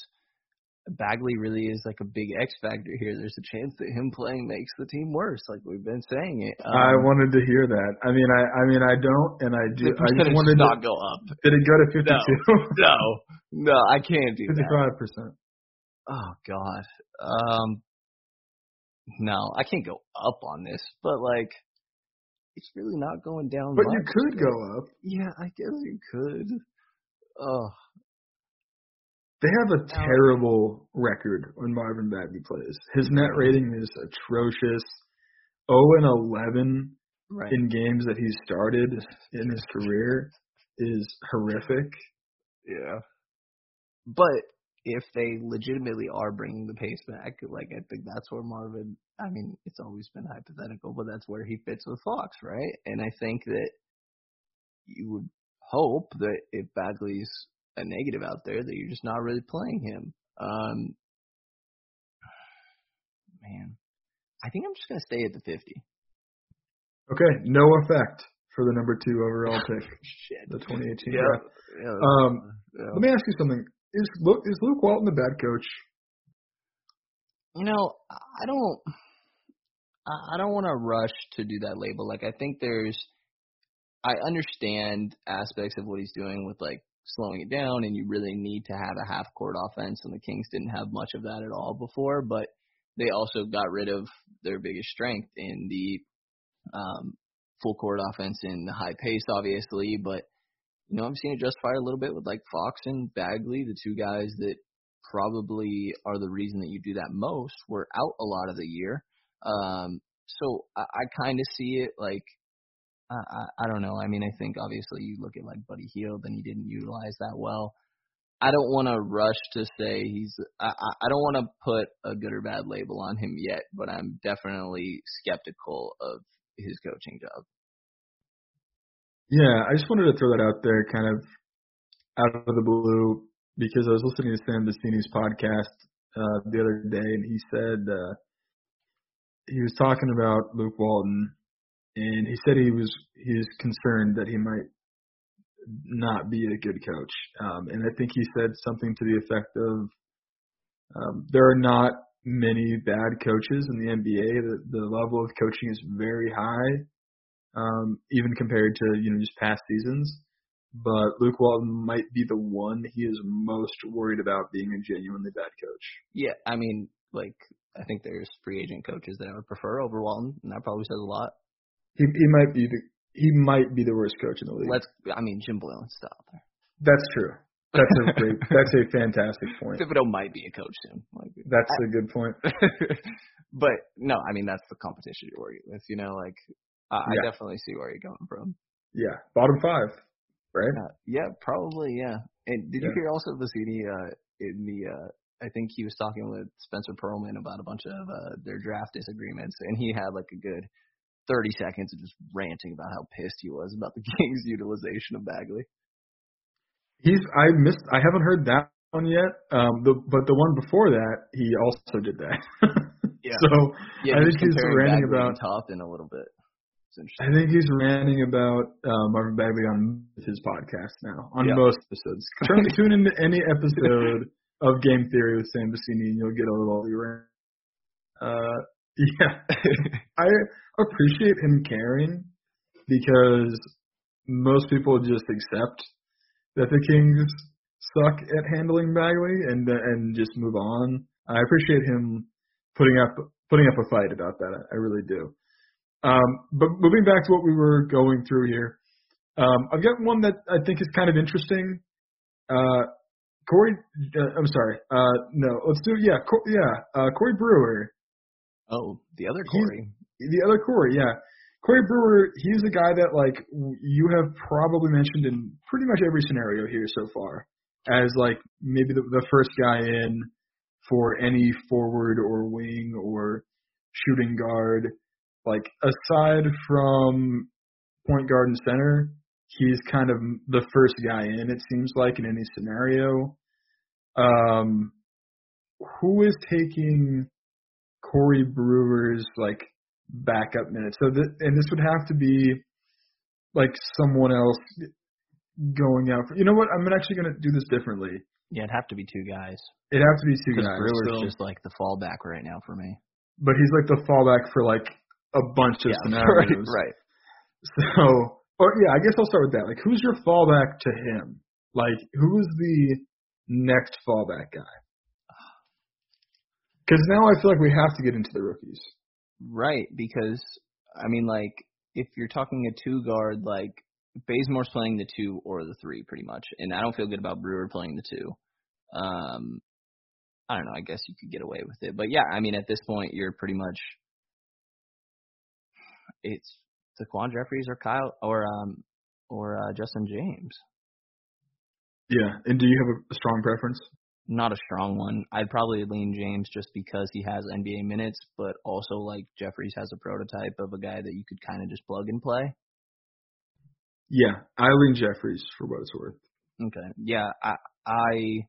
[SPEAKER 6] Bagley really is like a big X factor here. There's a chance that him playing makes the team worse, like we've been saying it. Um,
[SPEAKER 7] I wanted to hear that. I mean, I I mean, I don't, and I do.
[SPEAKER 6] the
[SPEAKER 7] I just
[SPEAKER 6] percentage
[SPEAKER 7] wanted
[SPEAKER 6] does
[SPEAKER 7] to.
[SPEAKER 6] not go up.
[SPEAKER 7] Did it go to fifty-two?
[SPEAKER 6] No, no, I can't do that.
[SPEAKER 7] Fifty-five percent.
[SPEAKER 6] Oh God. Um no, I can't go up on this, but like it's really not going down
[SPEAKER 7] But you could go up.
[SPEAKER 6] Yeah, I guess you could. Oh,
[SPEAKER 7] They have a terrible record when Marvin Bagley plays. His net rating is atrocious. 0 and 11
[SPEAKER 6] right.
[SPEAKER 7] in games that he's started in his career is horrific.
[SPEAKER 6] yeah. But if they legitimately are bringing the pace back, like I think that's where Marvin. I mean, it's always been hypothetical, but that's where he fits with Fox, right? And I think that you would hope that if Bagley's a negative out there, that you're just not really playing him. Um, man, I think I'm just gonna stay at the 50.
[SPEAKER 7] Okay, no effect for the number two overall pick,
[SPEAKER 6] Shit.
[SPEAKER 7] the 2018
[SPEAKER 6] Yeah.
[SPEAKER 7] draft.
[SPEAKER 6] Yeah.
[SPEAKER 7] Um,
[SPEAKER 6] yeah.
[SPEAKER 7] let me ask you something. Is Luke, is Luke Walton the bad coach?
[SPEAKER 6] you know, I don't, I I don't want to rush to do that label. Like, I think there's, I understand aspects of what he's doing with like slowing it down, and you really need to have a half court offense, and the Kings didn't have much of that at all before, but they also got rid of their biggest strength in the um, full court offense and the high pace, obviously, but you know, I've seen it justified a little bit with like Fox and Bagley, the two guys that probably are the reason that you do that most were out a lot of the year. Um, so I, I kind of see it like I, I I don't know. I mean, I think obviously you look at like Buddy Hield and he didn't utilize that well. I don't want to rush to say he's. I I don't want to put a good or bad label on him yet, but I'm definitely skeptical of his coaching job.
[SPEAKER 7] Yeah, I just wanted to throw that out there, kind of out of the blue, because I was listening to Sam Vecenie's podcast uh, the other day, and he said uh, he was talking about Luke Walton, and he said he was he was concerned that he might not be a good coach. Um, and I think he said something to the effect of um, there are not many bad coaches in the NBA. The, the level of coaching is very high, um, even compared to you know just past seasons. But Luke Walton might be the one he is most worried about being a genuinely bad coach.
[SPEAKER 6] Yeah, I mean, like I think there's free agent coaches that I would prefer over Walton, and that probably says a lot.
[SPEAKER 7] He he might be the he might be the worst coach in the league.
[SPEAKER 6] Let's, I mean, Jim Boylen stop there.
[SPEAKER 7] That's true. That's a great. that's a fantastic point.
[SPEAKER 6] Thibodeau might be a coach soon. Like,
[SPEAKER 7] that's I, a good point.
[SPEAKER 6] but no, I mean that's the competition you're working with. You know, like uh, yeah. I definitely see where you're coming from.
[SPEAKER 7] Yeah, bottom five, right?
[SPEAKER 6] Uh, yeah, probably. Yeah. And did yeah. you hear also Vecenie uh, in the? Uh, I think he was talking with Spencer Pearlman about a bunch of uh, their draft disagreements, and he had like a good 30 seconds of just ranting about how pissed he was about the Kings' utilization of Bagley.
[SPEAKER 7] He's I missed I haven't heard that one yet. Um, the but the one before that he also did that.
[SPEAKER 6] yeah.
[SPEAKER 7] So
[SPEAKER 6] yeah,
[SPEAKER 7] I think he's ranting
[SPEAKER 6] Bagley
[SPEAKER 7] about
[SPEAKER 6] Toppin a little bit.
[SPEAKER 7] I think he's ranting about uh, Marvin Bagley on his podcast now on
[SPEAKER 6] yep.
[SPEAKER 7] most episodes. Turn tune into any episode of Game Theory with Sam Vecenie and you'll get a little rant. Uh, yeah, I appreciate him caring because most people just accept that the Kings suck at handling Bagley and and just move on. I appreciate him putting up putting up a fight about that. I, I really do. Um, but moving back to what we were going through here, um, I've got one that I think is kind of interesting. Uh, Corey, uh, I'm sorry. Uh, no, let's do yeah, Cor- yeah. Uh, Corey Brewer
[SPEAKER 6] Oh, the other Corey.
[SPEAKER 7] He's, the other Corey, yeah. Corey Brewer, he's a guy that like you have probably mentioned in pretty much every scenario here so far as like maybe the, the first guy in for any forward or wing or shooting guard. Like aside from point guard and center, he's kind of the first guy in. It seems like in any scenario. Um, who is taking Corey Brewer's like backup minutes. So th- and this would have to be like someone else going out. For, you know what? I'm actually going to do this differently.
[SPEAKER 6] Yeah, it'd have to be two guys.
[SPEAKER 7] It'd have to be two guys.
[SPEAKER 6] Brewer's
[SPEAKER 7] so.
[SPEAKER 6] just like the fallback right now for me.
[SPEAKER 7] But he's like the fallback for like a bunch of
[SPEAKER 6] yeah,
[SPEAKER 7] scenarios.
[SPEAKER 6] Right, right.
[SPEAKER 7] So, or yeah, I guess I'll start with that. Like, who's your fallback to him? Like, who is the next fallback guy? Because now I feel like we have to get into the rookies.
[SPEAKER 6] Right, because I mean, like if you're talking a two guard, like Bazemore's playing the two or the three, pretty much, and I don't feel good about Brewer playing the two. Um, I don't know. I guess you could get away with it, but yeah, I mean, at this point, you're pretty much it's Daquan Jeffries or Kyle or um or uh, Justin James.
[SPEAKER 7] Yeah, and do you have a, a strong preference?
[SPEAKER 6] not a strong one. I'd probably lean James just because he has NBA minutes, but also like Jeffries has a prototype of a guy that you could kind of just plug and play.
[SPEAKER 7] Yeah, I lean Jeffries for what it's worth.
[SPEAKER 6] Okay. Yeah, I I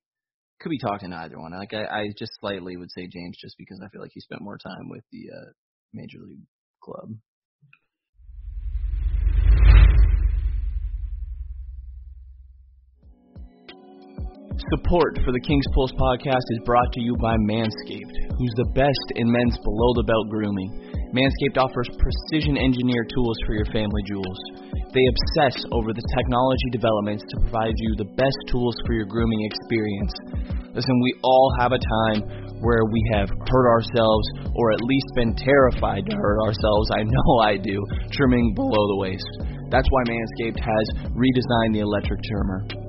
[SPEAKER 6] could be talking to either one. Like I, I just slightly would say James just because I feel like he spent more time with the uh, major league club. Support for the King's Pulse podcast is brought to you by Manscaped, who's the best in men's below the belt grooming. Manscaped offers precision engineered tools for your family jewels. They obsess over the technology developments to provide you the best tools for your grooming experience. Listen, we all have a time where we have hurt ourselves or at least been terrified to hurt ourselves. I know I do, trimming below the waist. That's why Manscaped has redesigned the electric trimmer.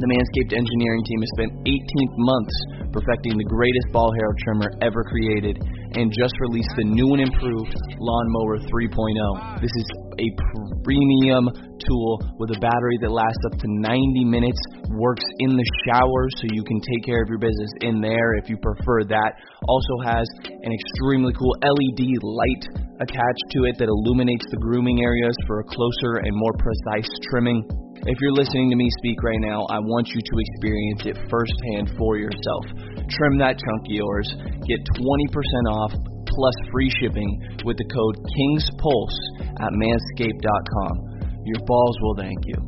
[SPEAKER 6] The Manscaped engineering team has spent 18 months perfecting the greatest ball hair trimmer ever created and just released the new and improved Lawnmower 3.0. This is a premium tool with a battery that lasts up to 90 minutes, works in the shower so you can take care of your business in there if you prefer that. Also has an extremely cool LED light attached to it that illuminates the grooming areas for a closer and more precise trimming. If you're listening to me speak right now, I want you to experience it firsthand for yourself. Trim that chunk of yours. Get 20% off plus free shipping with the code KINGSPULSE at manscaped.com. Your balls will thank you.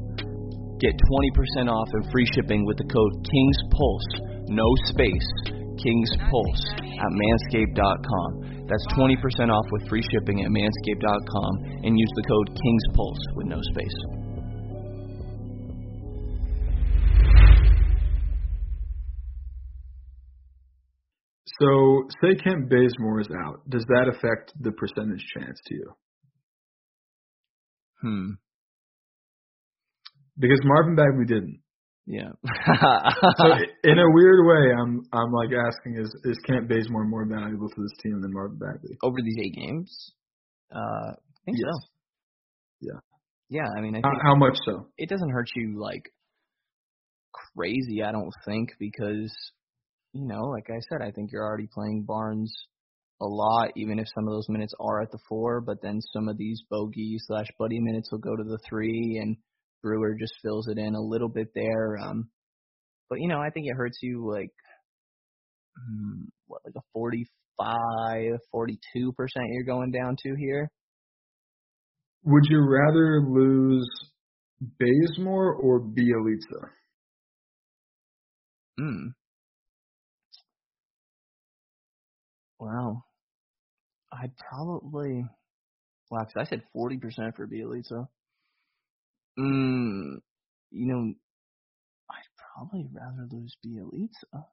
[SPEAKER 6] Get 20% off and free shipping with the code KINGSPULSE, no space, KINGSPULSE at manscaped.com. That's 20% off with free shipping at manscaped.com and use the code KINGSPULSE with no space.
[SPEAKER 7] So, say Kent Bazemore is out. Does that affect the percentage chance to you?
[SPEAKER 6] Hmm.
[SPEAKER 7] Because Marvin Bagley didn't.
[SPEAKER 6] Yeah.
[SPEAKER 7] so in a weird way, I'm I'm like asking is is Kent Bazemore more valuable to this team than Marvin Bagley
[SPEAKER 6] over these eight games? Uh, I think
[SPEAKER 7] yes.
[SPEAKER 6] so.
[SPEAKER 7] Yeah.
[SPEAKER 6] Yeah, I mean, I
[SPEAKER 7] how much so?
[SPEAKER 6] It doesn't hurt you like crazy, I don't think, because you know, like I said, I think you're already playing Barnes a lot, even if some of those minutes are at the four, but then some of these bogey slash buddy minutes will go to the three, and Brewer just fills it in a little bit there. Um, but you know, I think it hurts you like hmm, what, like a 45, 42 percent you're going down to here.
[SPEAKER 7] Would you rather lose Bazemore or Bjelica?
[SPEAKER 6] Hmm. Wow. I'd probably. Wow, cause I said 40% for Bjelica. Mm, you know, I'd probably rather lose Bjelica.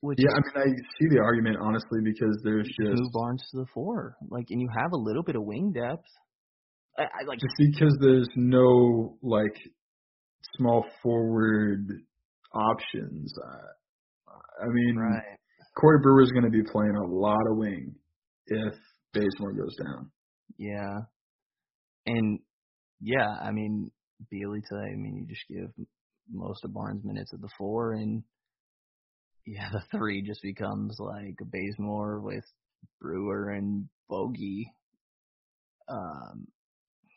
[SPEAKER 6] Which
[SPEAKER 7] yeah, I mean, I see the argument honestly because there's just
[SPEAKER 6] move Barnes to the four, like, and you have a little bit of wing depth. I, I like
[SPEAKER 7] just because there's no like small forward options. Uh, I mean,
[SPEAKER 6] right.
[SPEAKER 7] Corey Brewer is going to be playing a lot of wing if Bazemore goes down.
[SPEAKER 6] Yeah, and yeah, I mean, Bjelica, I mean, you just give most of Barnes minutes at the four, and yeah, the three just becomes like Bazemore with Brewer and Bogey. Um,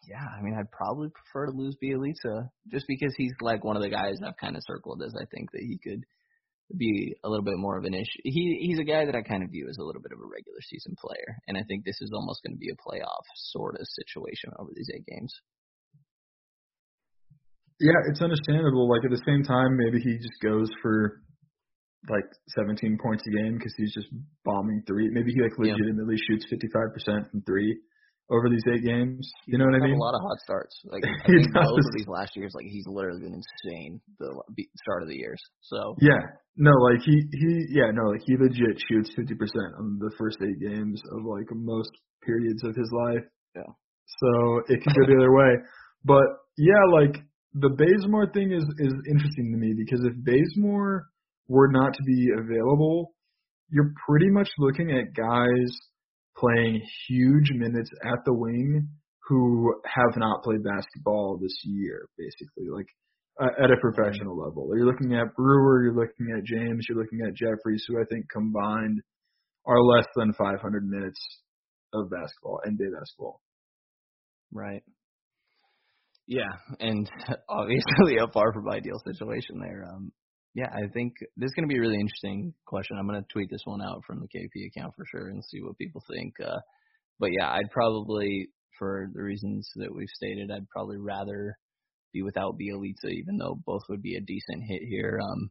[SPEAKER 6] yeah, I mean, I'd probably prefer to lose Bjelica just because he's like one of the guys I've kind of circled as I think that he could be a little bit more of an issue. He he's a guy that I kind of view as a little bit of a regular season player, and I think this is almost going to be a playoff sort of situation over these eight games.
[SPEAKER 7] Yeah, it's understandable. Like at the same time, maybe he just goes for like 17 points a game because he's just bombing three. Maybe he like legitimately yeah. shoots 55% from three over these eight games. You know what I mean?
[SPEAKER 6] A lot of hot starts. Like I think both of these last years, like he's literally been insane the start of the years. So
[SPEAKER 7] yeah, no, like he he yeah no like he legit shoots 50% on the first eight games of like most periods of his life.
[SPEAKER 6] Yeah.
[SPEAKER 7] So it could go the other way, but yeah, like the Bazemore thing is is interesting to me because if Bazemore were not to be available, you're pretty much looking at guys playing huge minutes at the wing who have not played basketball this year, basically, like uh, at a professional level. You're looking at Brewer, you're looking at James, you're looking at Jeffries, who I think combined are less than 500 minutes of basketball, NBA basketball.
[SPEAKER 6] Right. Yeah, and obviously a far from ideal situation there. Um, yeah, I think this is going to be a really interesting question. I'm going to tweet this one out from the KP account for sure and see what people think. Uh, but yeah, I'd probably, for the reasons that we've stated, I'd probably rather be without Bjelica, even though both would be a decent hit here. Um,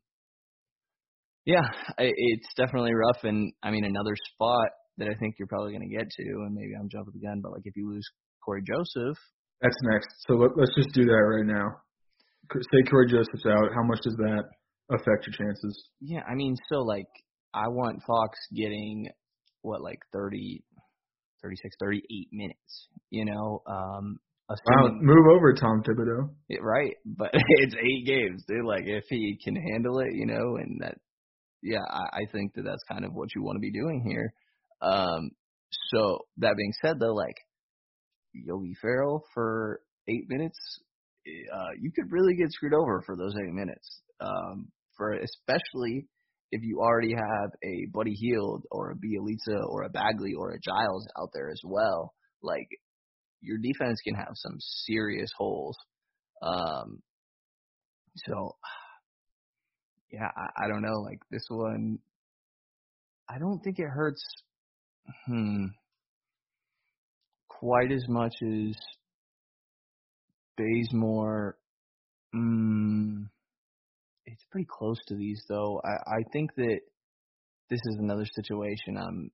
[SPEAKER 6] yeah, it's definitely rough, and I mean another spot that I think you're probably going to get to, and maybe I'm jumping the gun, but like if you lose Corey Joseph,
[SPEAKER 7] that's next. So let, us just do that right now. Say Corey Joseph's out. How much does that affect your chances?
[SPEAKER 6] Yeah, I mean, so like I want Fox getting what like 30, 36, 38 minutes. You know, um,
[SPEAKER 7] Wow, move over, Tom Thibodeau.
[SPEAKER 6] It, right, but it's eight games, dude. Like if he can handle it, you know, and that, yeah, I, I think that that's kind of what you want to be doing here. Um, so that being said, though, like Yogi Ferrell for eight minutes, uh, you could really get screwed over for those eight minutes. Um, especially if you already have a Buddy Hield or a Bjelica or a Bagley or a Giles out there as well. Like your defense can have some serious holes. Um, so yeah, I, I don't know. Like this one, I don't think it hurts. Hmm. Quite as much as Bazemore. Hmm. It's pretty close to these though. I I think that this is another situation. I'm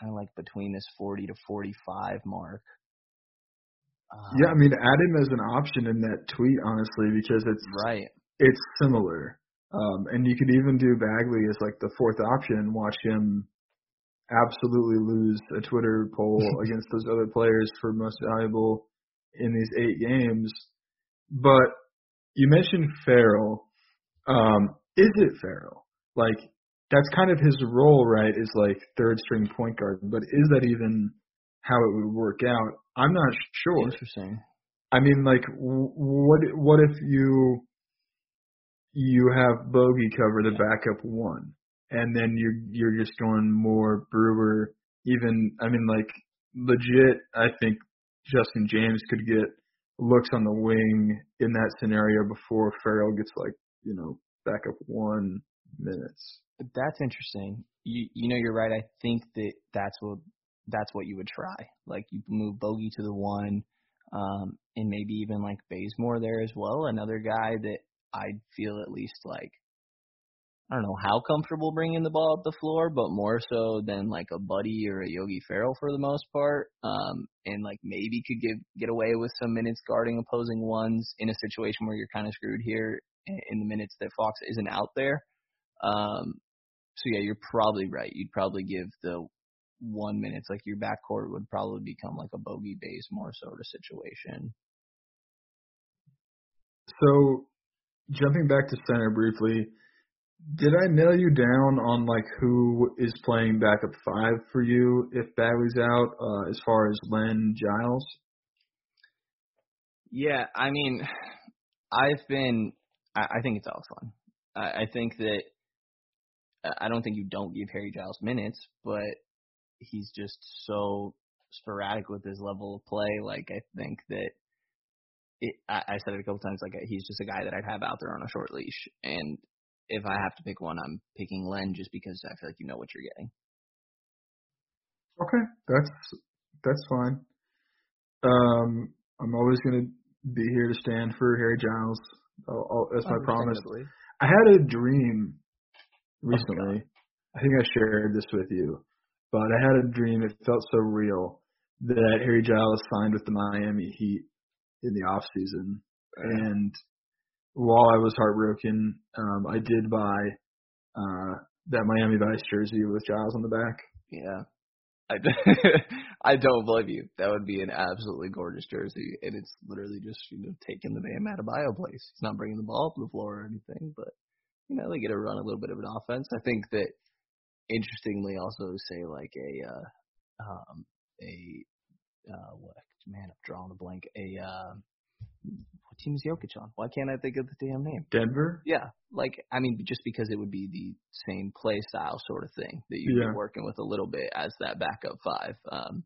[SPEAKER 6] kind of like between this 40 to 45 mark.
[SPEAKER 7] Um, yeah, I mean, add him as an option in that tweet, honestly, because it's
[SPEAKER 6] right.
[SPEAKER 7] It's similar, um, and you could even do Bagley as like the fourth option and watch him absolutely lose a Twitter poll against those other players for most valuable in these eight games. But you mentioned Ferrell. Um, is it Ferrell? Like that's kind of his role, right? Is like third string point guard. But is that even how it would work out? I'm not sure.
[SPEAKER 6] Interesting.
[SPEAKER 7] I mean, like, what what if you you have Bogey cover the backup one, and then you're you're just going more Brewer. Even I mean, like, legit. I think Justin James could get looks on the wing in that scenario before Ferrell gets like you know backup one minutes.
[SPEAKER 6] That's interesting. You you know you're right. I think that that's what that's what you would try. Like you move Bogey to the one, um, and maybe even like Bazemore there as well. Another guy that I'd feel at least like I don't know how comfortable bringing the ball up the floor, but more so than like a Buddy or a Yogi Ferrell for the most part. Um, and like maybe could give get away with some minutes guarding opposing ones in a situation where you're kind of screwed here in the minutes that Fox isn't out there. Um, so yeah, you're probably right. You'd probably give the one minutes, like your backcourt would probably become like a bogey Bazemore sort of situation.
[SPEAKER 7] So, jumping back to center briefly, did I nail you down on like who is playing backup five for you if Bagley's out, uh, as far as Len Giles?
[SPEAKER 6] Yeah, I mean, I've been. I, I think it's all fun. I, I think that I don't think you don't give Harry Giles minutes, but he's just so sporadic with his level of play. Like I think that it, I, I said it a couple times. Like he's just a guy that I'd have out there on a short leash, and if I have to pick one, I'm picking Len just because I feel like you know what you're getting.
[SPEAKER 7] Okay, that's that's fine. Um, I'm always gonna be here to stand for Harry Giles. I'll, I'll, that's my promise. I had a dream recently. I think I shared this with you, but I had a dream. It felt so real that Harry Giles signed with the Miami Heat in the off season, and while I was heartbroken, um, I did buy uh, that Miami Vice jersey with Giles on the back.
[SPEAKER 6] Yeah. I, I don't blame you. That would be an absolutely gorgeous jersey, and it's literally just you know taking the Bam bio place. He's not bringing the ball up the floor or anything, but you know, they get to run a little bit of an offense. I think that interestingly also say like a uh um a uh what man I'm drawing a blank. A uh what team is Jokic on? Why can't I think of the damn name?
[SPEAKER 7] Denver?
[SPEAKER 6] Yeah. Like I mean just because it would be the same play style sort of thing that you've yeah. be working with a little bit as that backup five. Um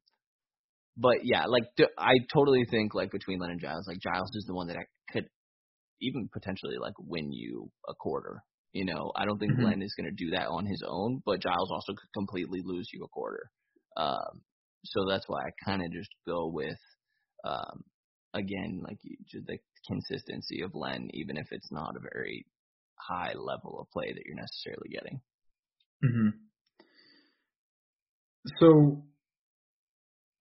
[SPEAKER 6] but yeah, like I totally think like between Len and Giles, like Giles is the one that I could even potentially like win you a quarter. You know, I don't think mm-hmm. Len is going to do that on his own, but Giles also could completely lose you a quarter. Um, so that's why I kind of just go with, um, again, like just the consistency of Len, even if it's not a very high level of play that you're necessarily getting.
[SPEAKER 7] Mm-hmm. So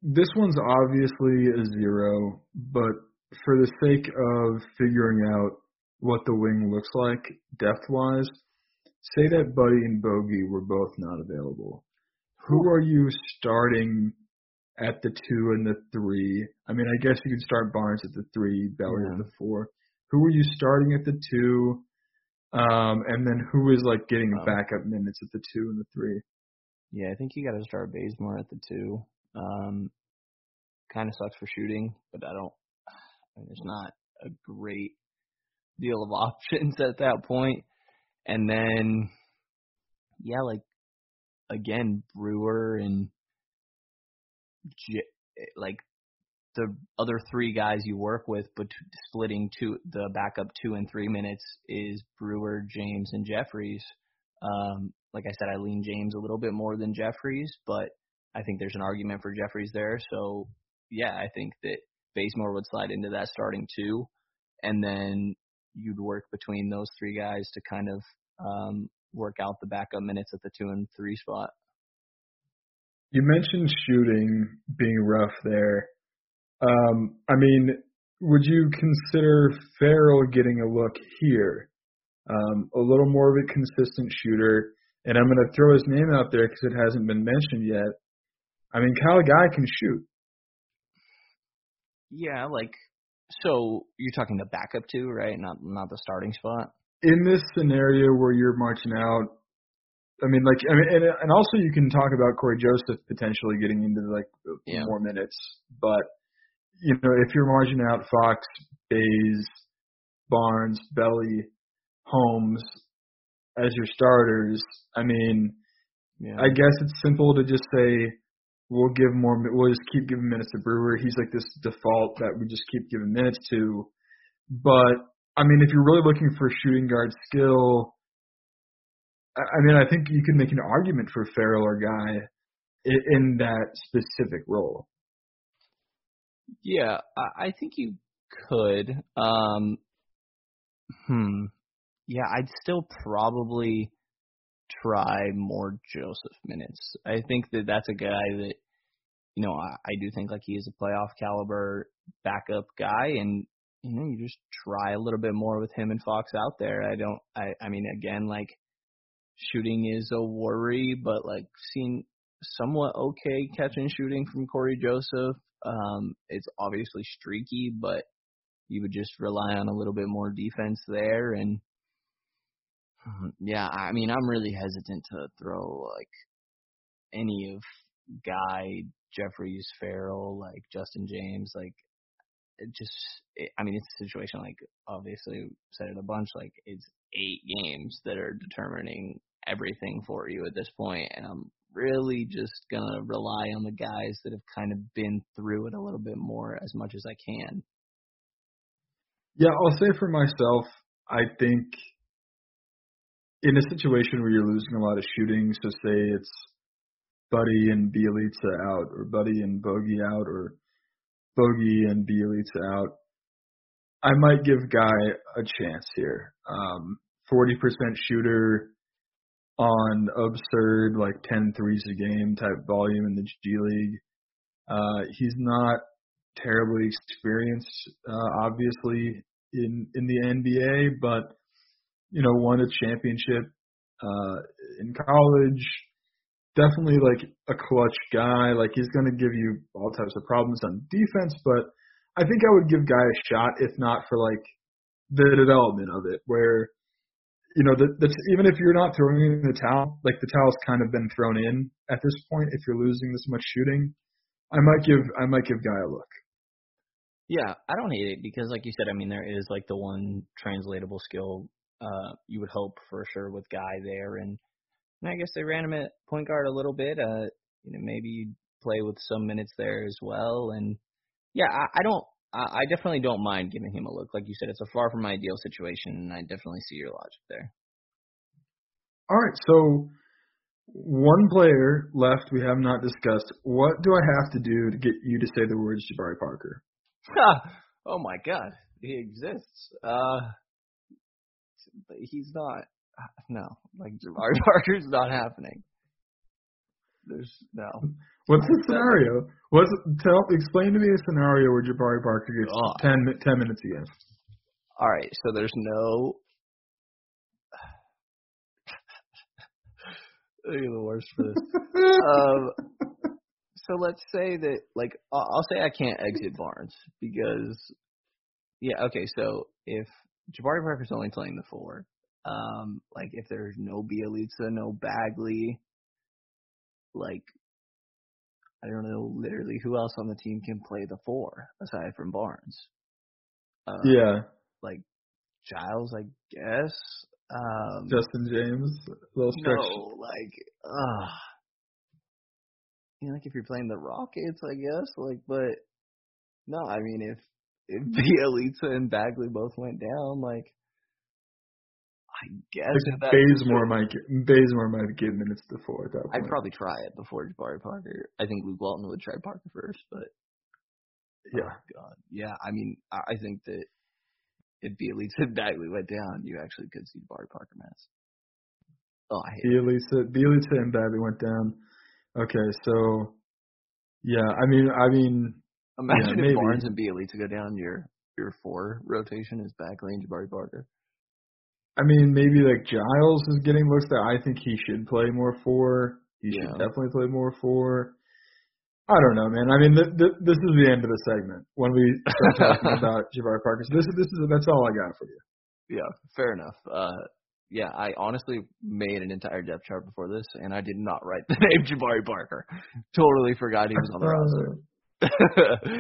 [SPEAKER 7] this one's obviously a zero, but for the sake of figuring out what the wing looks like depth wise, say that Buddy and Bogey were both not available. Who are you starting at the two and the three? I mean, I guess you could start Barnes at the three, Belly yeah. at the four. Who are you starting at the two? Um, and then who is like getting um, backup minutes at the two and the three?
[SPEAKER 6] Yeah, I think you got to start Bazemore at the two. Um, kind of sucks for shooting, but I don't. I mean, there's not a great deal of options at that point. And then, yeah, like again, Brewer and like the other three guys you work with, but splitting two the backup two and three minutes is Brewer, James, and Jeffries. Um, like I said, I lean James a little bit more than Jeffries, but I think there's an argument for Jeffries there. So yeah, I think that Bazemore would slide into that starting two, and then you'd work between those three guys to kind of um, work out the backup minutes at the two and three spot.
[SPEAKER 7] You mentioned shooting being rough there. Um, I mean, would you consider Ferrell getting a look here? Um, a little more of a consistent shooter, and I'm going to throw his name out there because it hasn't been mentioned yet. I mean, Kyle Guy can shoot.
[SPEAKER 6] Yeah, like so you're talking the backup two, right? Not not the starting spot.
[SPEAKER 7] In this scenario where you're marching out, I mean, like, I mean, and, and also you can talk about Corey Joseph potentially getting into like
[SPEAKER 6] yeah.
[SPEAKER 7] more minutes, but you know, if you're marching out Fox, Bays, Barnes, Belly, Holmes as your starters, I mean,
[SPEAKER 6] yeah.
[SPEAKER 7] I guess it's simple to just say we'll give more. We'll just keep giving minutes to Brewer. He's like this default that we just keep giving minutes to. But I mean, if you're really looking for shooting guard skill, I mean, I think you could make an argument for Ferrell or Guy in, that specific role.
[SPEAKER 6] Yeah, I think you could. Um, hmm. Yeah, I'd still probably try more Joseph minutes. I think that that's a guy that, you know, I, I do think like he is a playoff caliber backup guy, and you know, you just try a little bit more with him and Fox out there. I don't. I. I mean, again, like shooting is a worry, but like seeing somewhat okay catch and shooting from Corey Joseph. Um, it's obviously streaky, but you would just rely on a little bit more defense there and yeah, I mean, I'm really hesitant to throw like any of Guy, Jeffries, Ferrell, like Justin James, like it just. It, I mean, it's a situation like obviously said it a bunch. Like it's eight games that are determining everything for you at this point, and I'm really just gonna rely on the guys that have kind of been through it a little bit more as much as I can.
[SPEAKER 7] Yeah, I'll say for myself, I think in a situation where you're losing a lot of shooting, so say it's Buddy and Bjelica out, or Buddy and Bogey out, or Bogey and Bjelica out, I might give Guy a chance here. Um, 40% shooter on absurd, like 10 threes a game type volume in the G League. Uh, he's not terribly experienced, uh, obviously, in, in the NBA, but you know, won a championship uh, in college. Definitely like a clutch guy. Like he's going to give you all types of problems on defense, but I think I would give Guy a shot, if not for like the development of it, where you know that that's even if you're not throwing in the towel, like the towel's kind of been thrown in at this point. If you're losing this much shooting, I might give I might give Guy a look.
[SPEAKER 6] Yeah, I don't hate it because, like you said, I mean, there is like the one translatable skill uh, you would hope for sure with Guy there. And, and I guess they ran him at point guard a little bit. Uh, you know, maybe play with some minutes there as well. And yeah, I, I don't. I, I definitely don't mind giving him a look. Like you said, it's a far from ideal situation, and I definitely see your logic there.
[SPEAKER 7] All right, so one player left we have not discussed. What do I have to do to get you to say the words Jabari Parker?
[SPEAKER 6] oh my God, he exists. Uh, he's not. No, like Jabari Parker's not happening. There's no.
[SPEAKER 7] What's the scenario? What's tell? Explain to me a scenario where Jabari Parker gets
[SPEAKER 6] oh.
[SPEAKER 7] 10, 10 minutes again.
[SPEAKER 6] All right, so there's no. You're the worst for this. um, so let's say that, like, I'll say I can't exit Barnes because, yeah, okay. So if Jabari Parker's only playing the four. Um, like if there's no Bjelica, no Bagley, like I don't know literally who else on the team can play the four aside from Barnes.
[SPEAKER 7] Uh, yeah.
[SPEAKER 6] Like Giles, I guess. Um
[SPEAKER 7] Justin James, little stretch.
[SPEAKER 6] No, like uh you know, like if you're playing the Rockets, I guess, like but No, I mean if if Bjelica and Bagley both went down, like I guess if
[SPEAKER 7] Bazemore might get Bazemore might get minutes to four at that point.
[SPEAKER 6] I'd probably try it before Jabari Parker. I think Luke Walton would try Parker first, but
[SPEAKER 7] yeah.
[SPEAKER 6] oh God, yeah. I mean, I think that if Bjelica and Bagley went down, you actually could see Jabari Parker mess. Oh, I hate it.
[SPEAKER 7] Bjelica Bjelica and Bagley went down. Okay, so yeah, I mean I mean
[SPEAKER 6] Imagine
[SPEAKER 7] maybe.
[SPEAKER 6] if Barnes and Bjelica go down, your your four rotation is Bagley and Jabari Parker.
[SPEAKER 7] I mean, maybe like Giles is getting looks that I think he should play more for. He
[SPEAKER 6] Yeah.
[SPEAKER 7] should definitely play more for. I don't know, man. I mean, th- th- this is the end of the segment when we start talking about Jabari Parker. So this is this is that's all I got for you.
[SPEAKER 6] Yeah, fair enough. Uh, yeah, I honestly made an entire depth chart before this, and I did not write the name Jabari Parker. Totally forgot he was on the roster.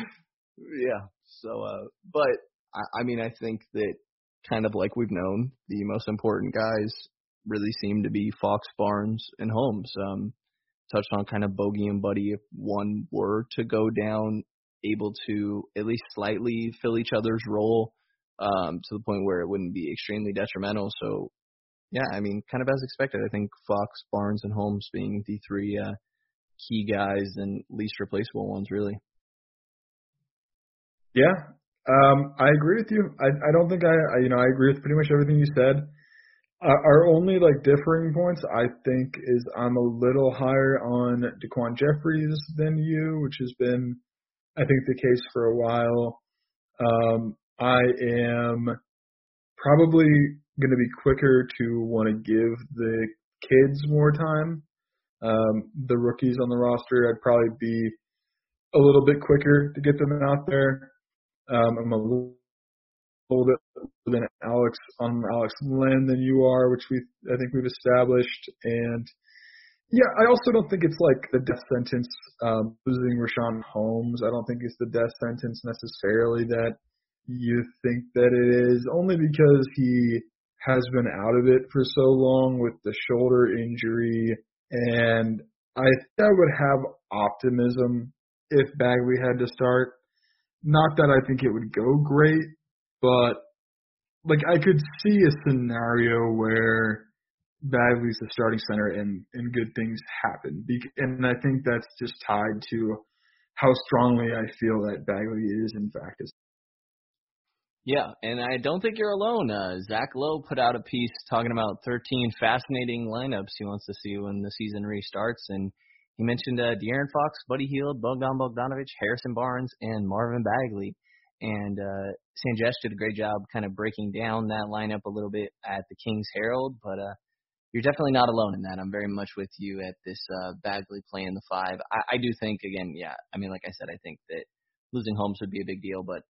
[SPEAKER 6] yeah. So, uh, but I, I mean, I think that kind of like we've known, the most important guys really seem to be Fox, Barnes, and Holmes. Um, touched on kind of Bogey and Buddy. If one were to go down, able to at least slightly fill each other's role um, to the point where it wouldn't be extremely detrimental. So, yeah, I mean, kind of as expected. I think Fox, Barnes, and Holmes being the three uh, key guys and least replaceable ones, really.
[SPEAKER 7] Yeah, um, I agree with you. I I don't think I, I you know I agree with pretty much everything you said. Uh, our only like differing points, I think, is I'm a little higher on Daquan Jeffries than you, which has been, I think, the case for a while. Um, I am probably going to be quicker to want to give the kids more time. Um, the rookies on the roster, I'd probably be a little bit quicker to get them out there. Um, I'm a little, little bit than Alex on Alex Len than you are, which we I think we've established. And yeah, I also don't think it's like the death sentence um, losing Richaun Holmes. I don't think it's the death sentence necessarily that you think that it is, only because he has been out of it for so long with the shoulder injury, and I think I would have optimism if Bagley had to start. Not that I think it would go great, but like I could see a scenario where Bagley's the starting center and and good things happen. And I think that's just tied to how strongly I feel that Bagley is in fact.
[SPEAKER 6] Yeah, and I don't think you're alone. Uh, Zach Lowe put out a piece talking about 13 fascinating lineups he wants to see when the season restarts, and he mentioned uh, De'Aaron Fox, Buddy Hield, Bogdan Bogdanovich, Harrison Barnes, and Marvin Bagley. And uh, Sanjesh did a great job kind of breaking down that lineup a little bit at the King's Herald, but uh, you're definitely not alone in that. I'm very much with you at this uh, Bagley playing the five. I, I do think, again, yeah, I mean, like I said, I think that losing Holmes would be a big deal, but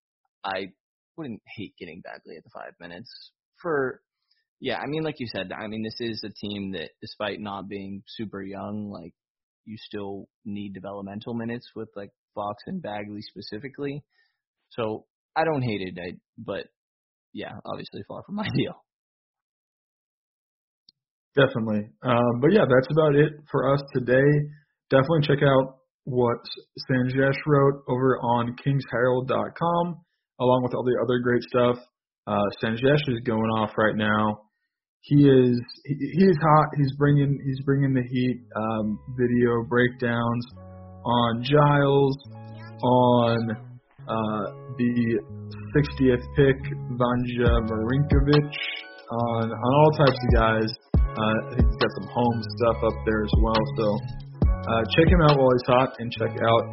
[SPEAKER 6] I wouldn't hate getting Bagley at the five minutes for yeah, I mean like you said, I mean this is a team that despite not being super young, like you still need developmental minutes with like Fox and Bagley specifically. So I don't hate it, I, but yeah, obviously far from ideal.
[SPEAKER 7] Definitely. Um, but yeah, that's about it for us today. Definitely check out what Sanjesh wrote over on kingsherald.com, along with all the other great stuff. Uh, Sanjesh is going off right now. He is he, he's hot. He's bringing he's bringing the heat. Um, video breakdowns on Giles, on uh, the 60th pick Vanja Marinkovic, on on all types of guys. Uh, I think he's got some home stuff up there as well. So uh, check him out while he's hot, and check out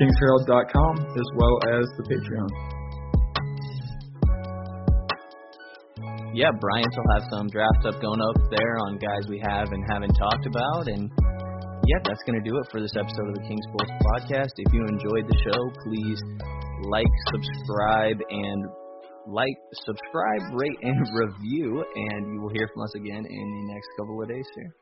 [SPEAKER 7] kingsherald.com as well as the Patreon.
[SPEAKER 6] Yeah, Bryant will have some drafts up going up there on guys we have and haven't talked about. And yeah, that's going to do it for this episode of the Kings Pulse Podcast. If you enjoyed the show, please like, subscribe, and like, subscribe, rate, and review. And you will hear from us again in the next couple of days here.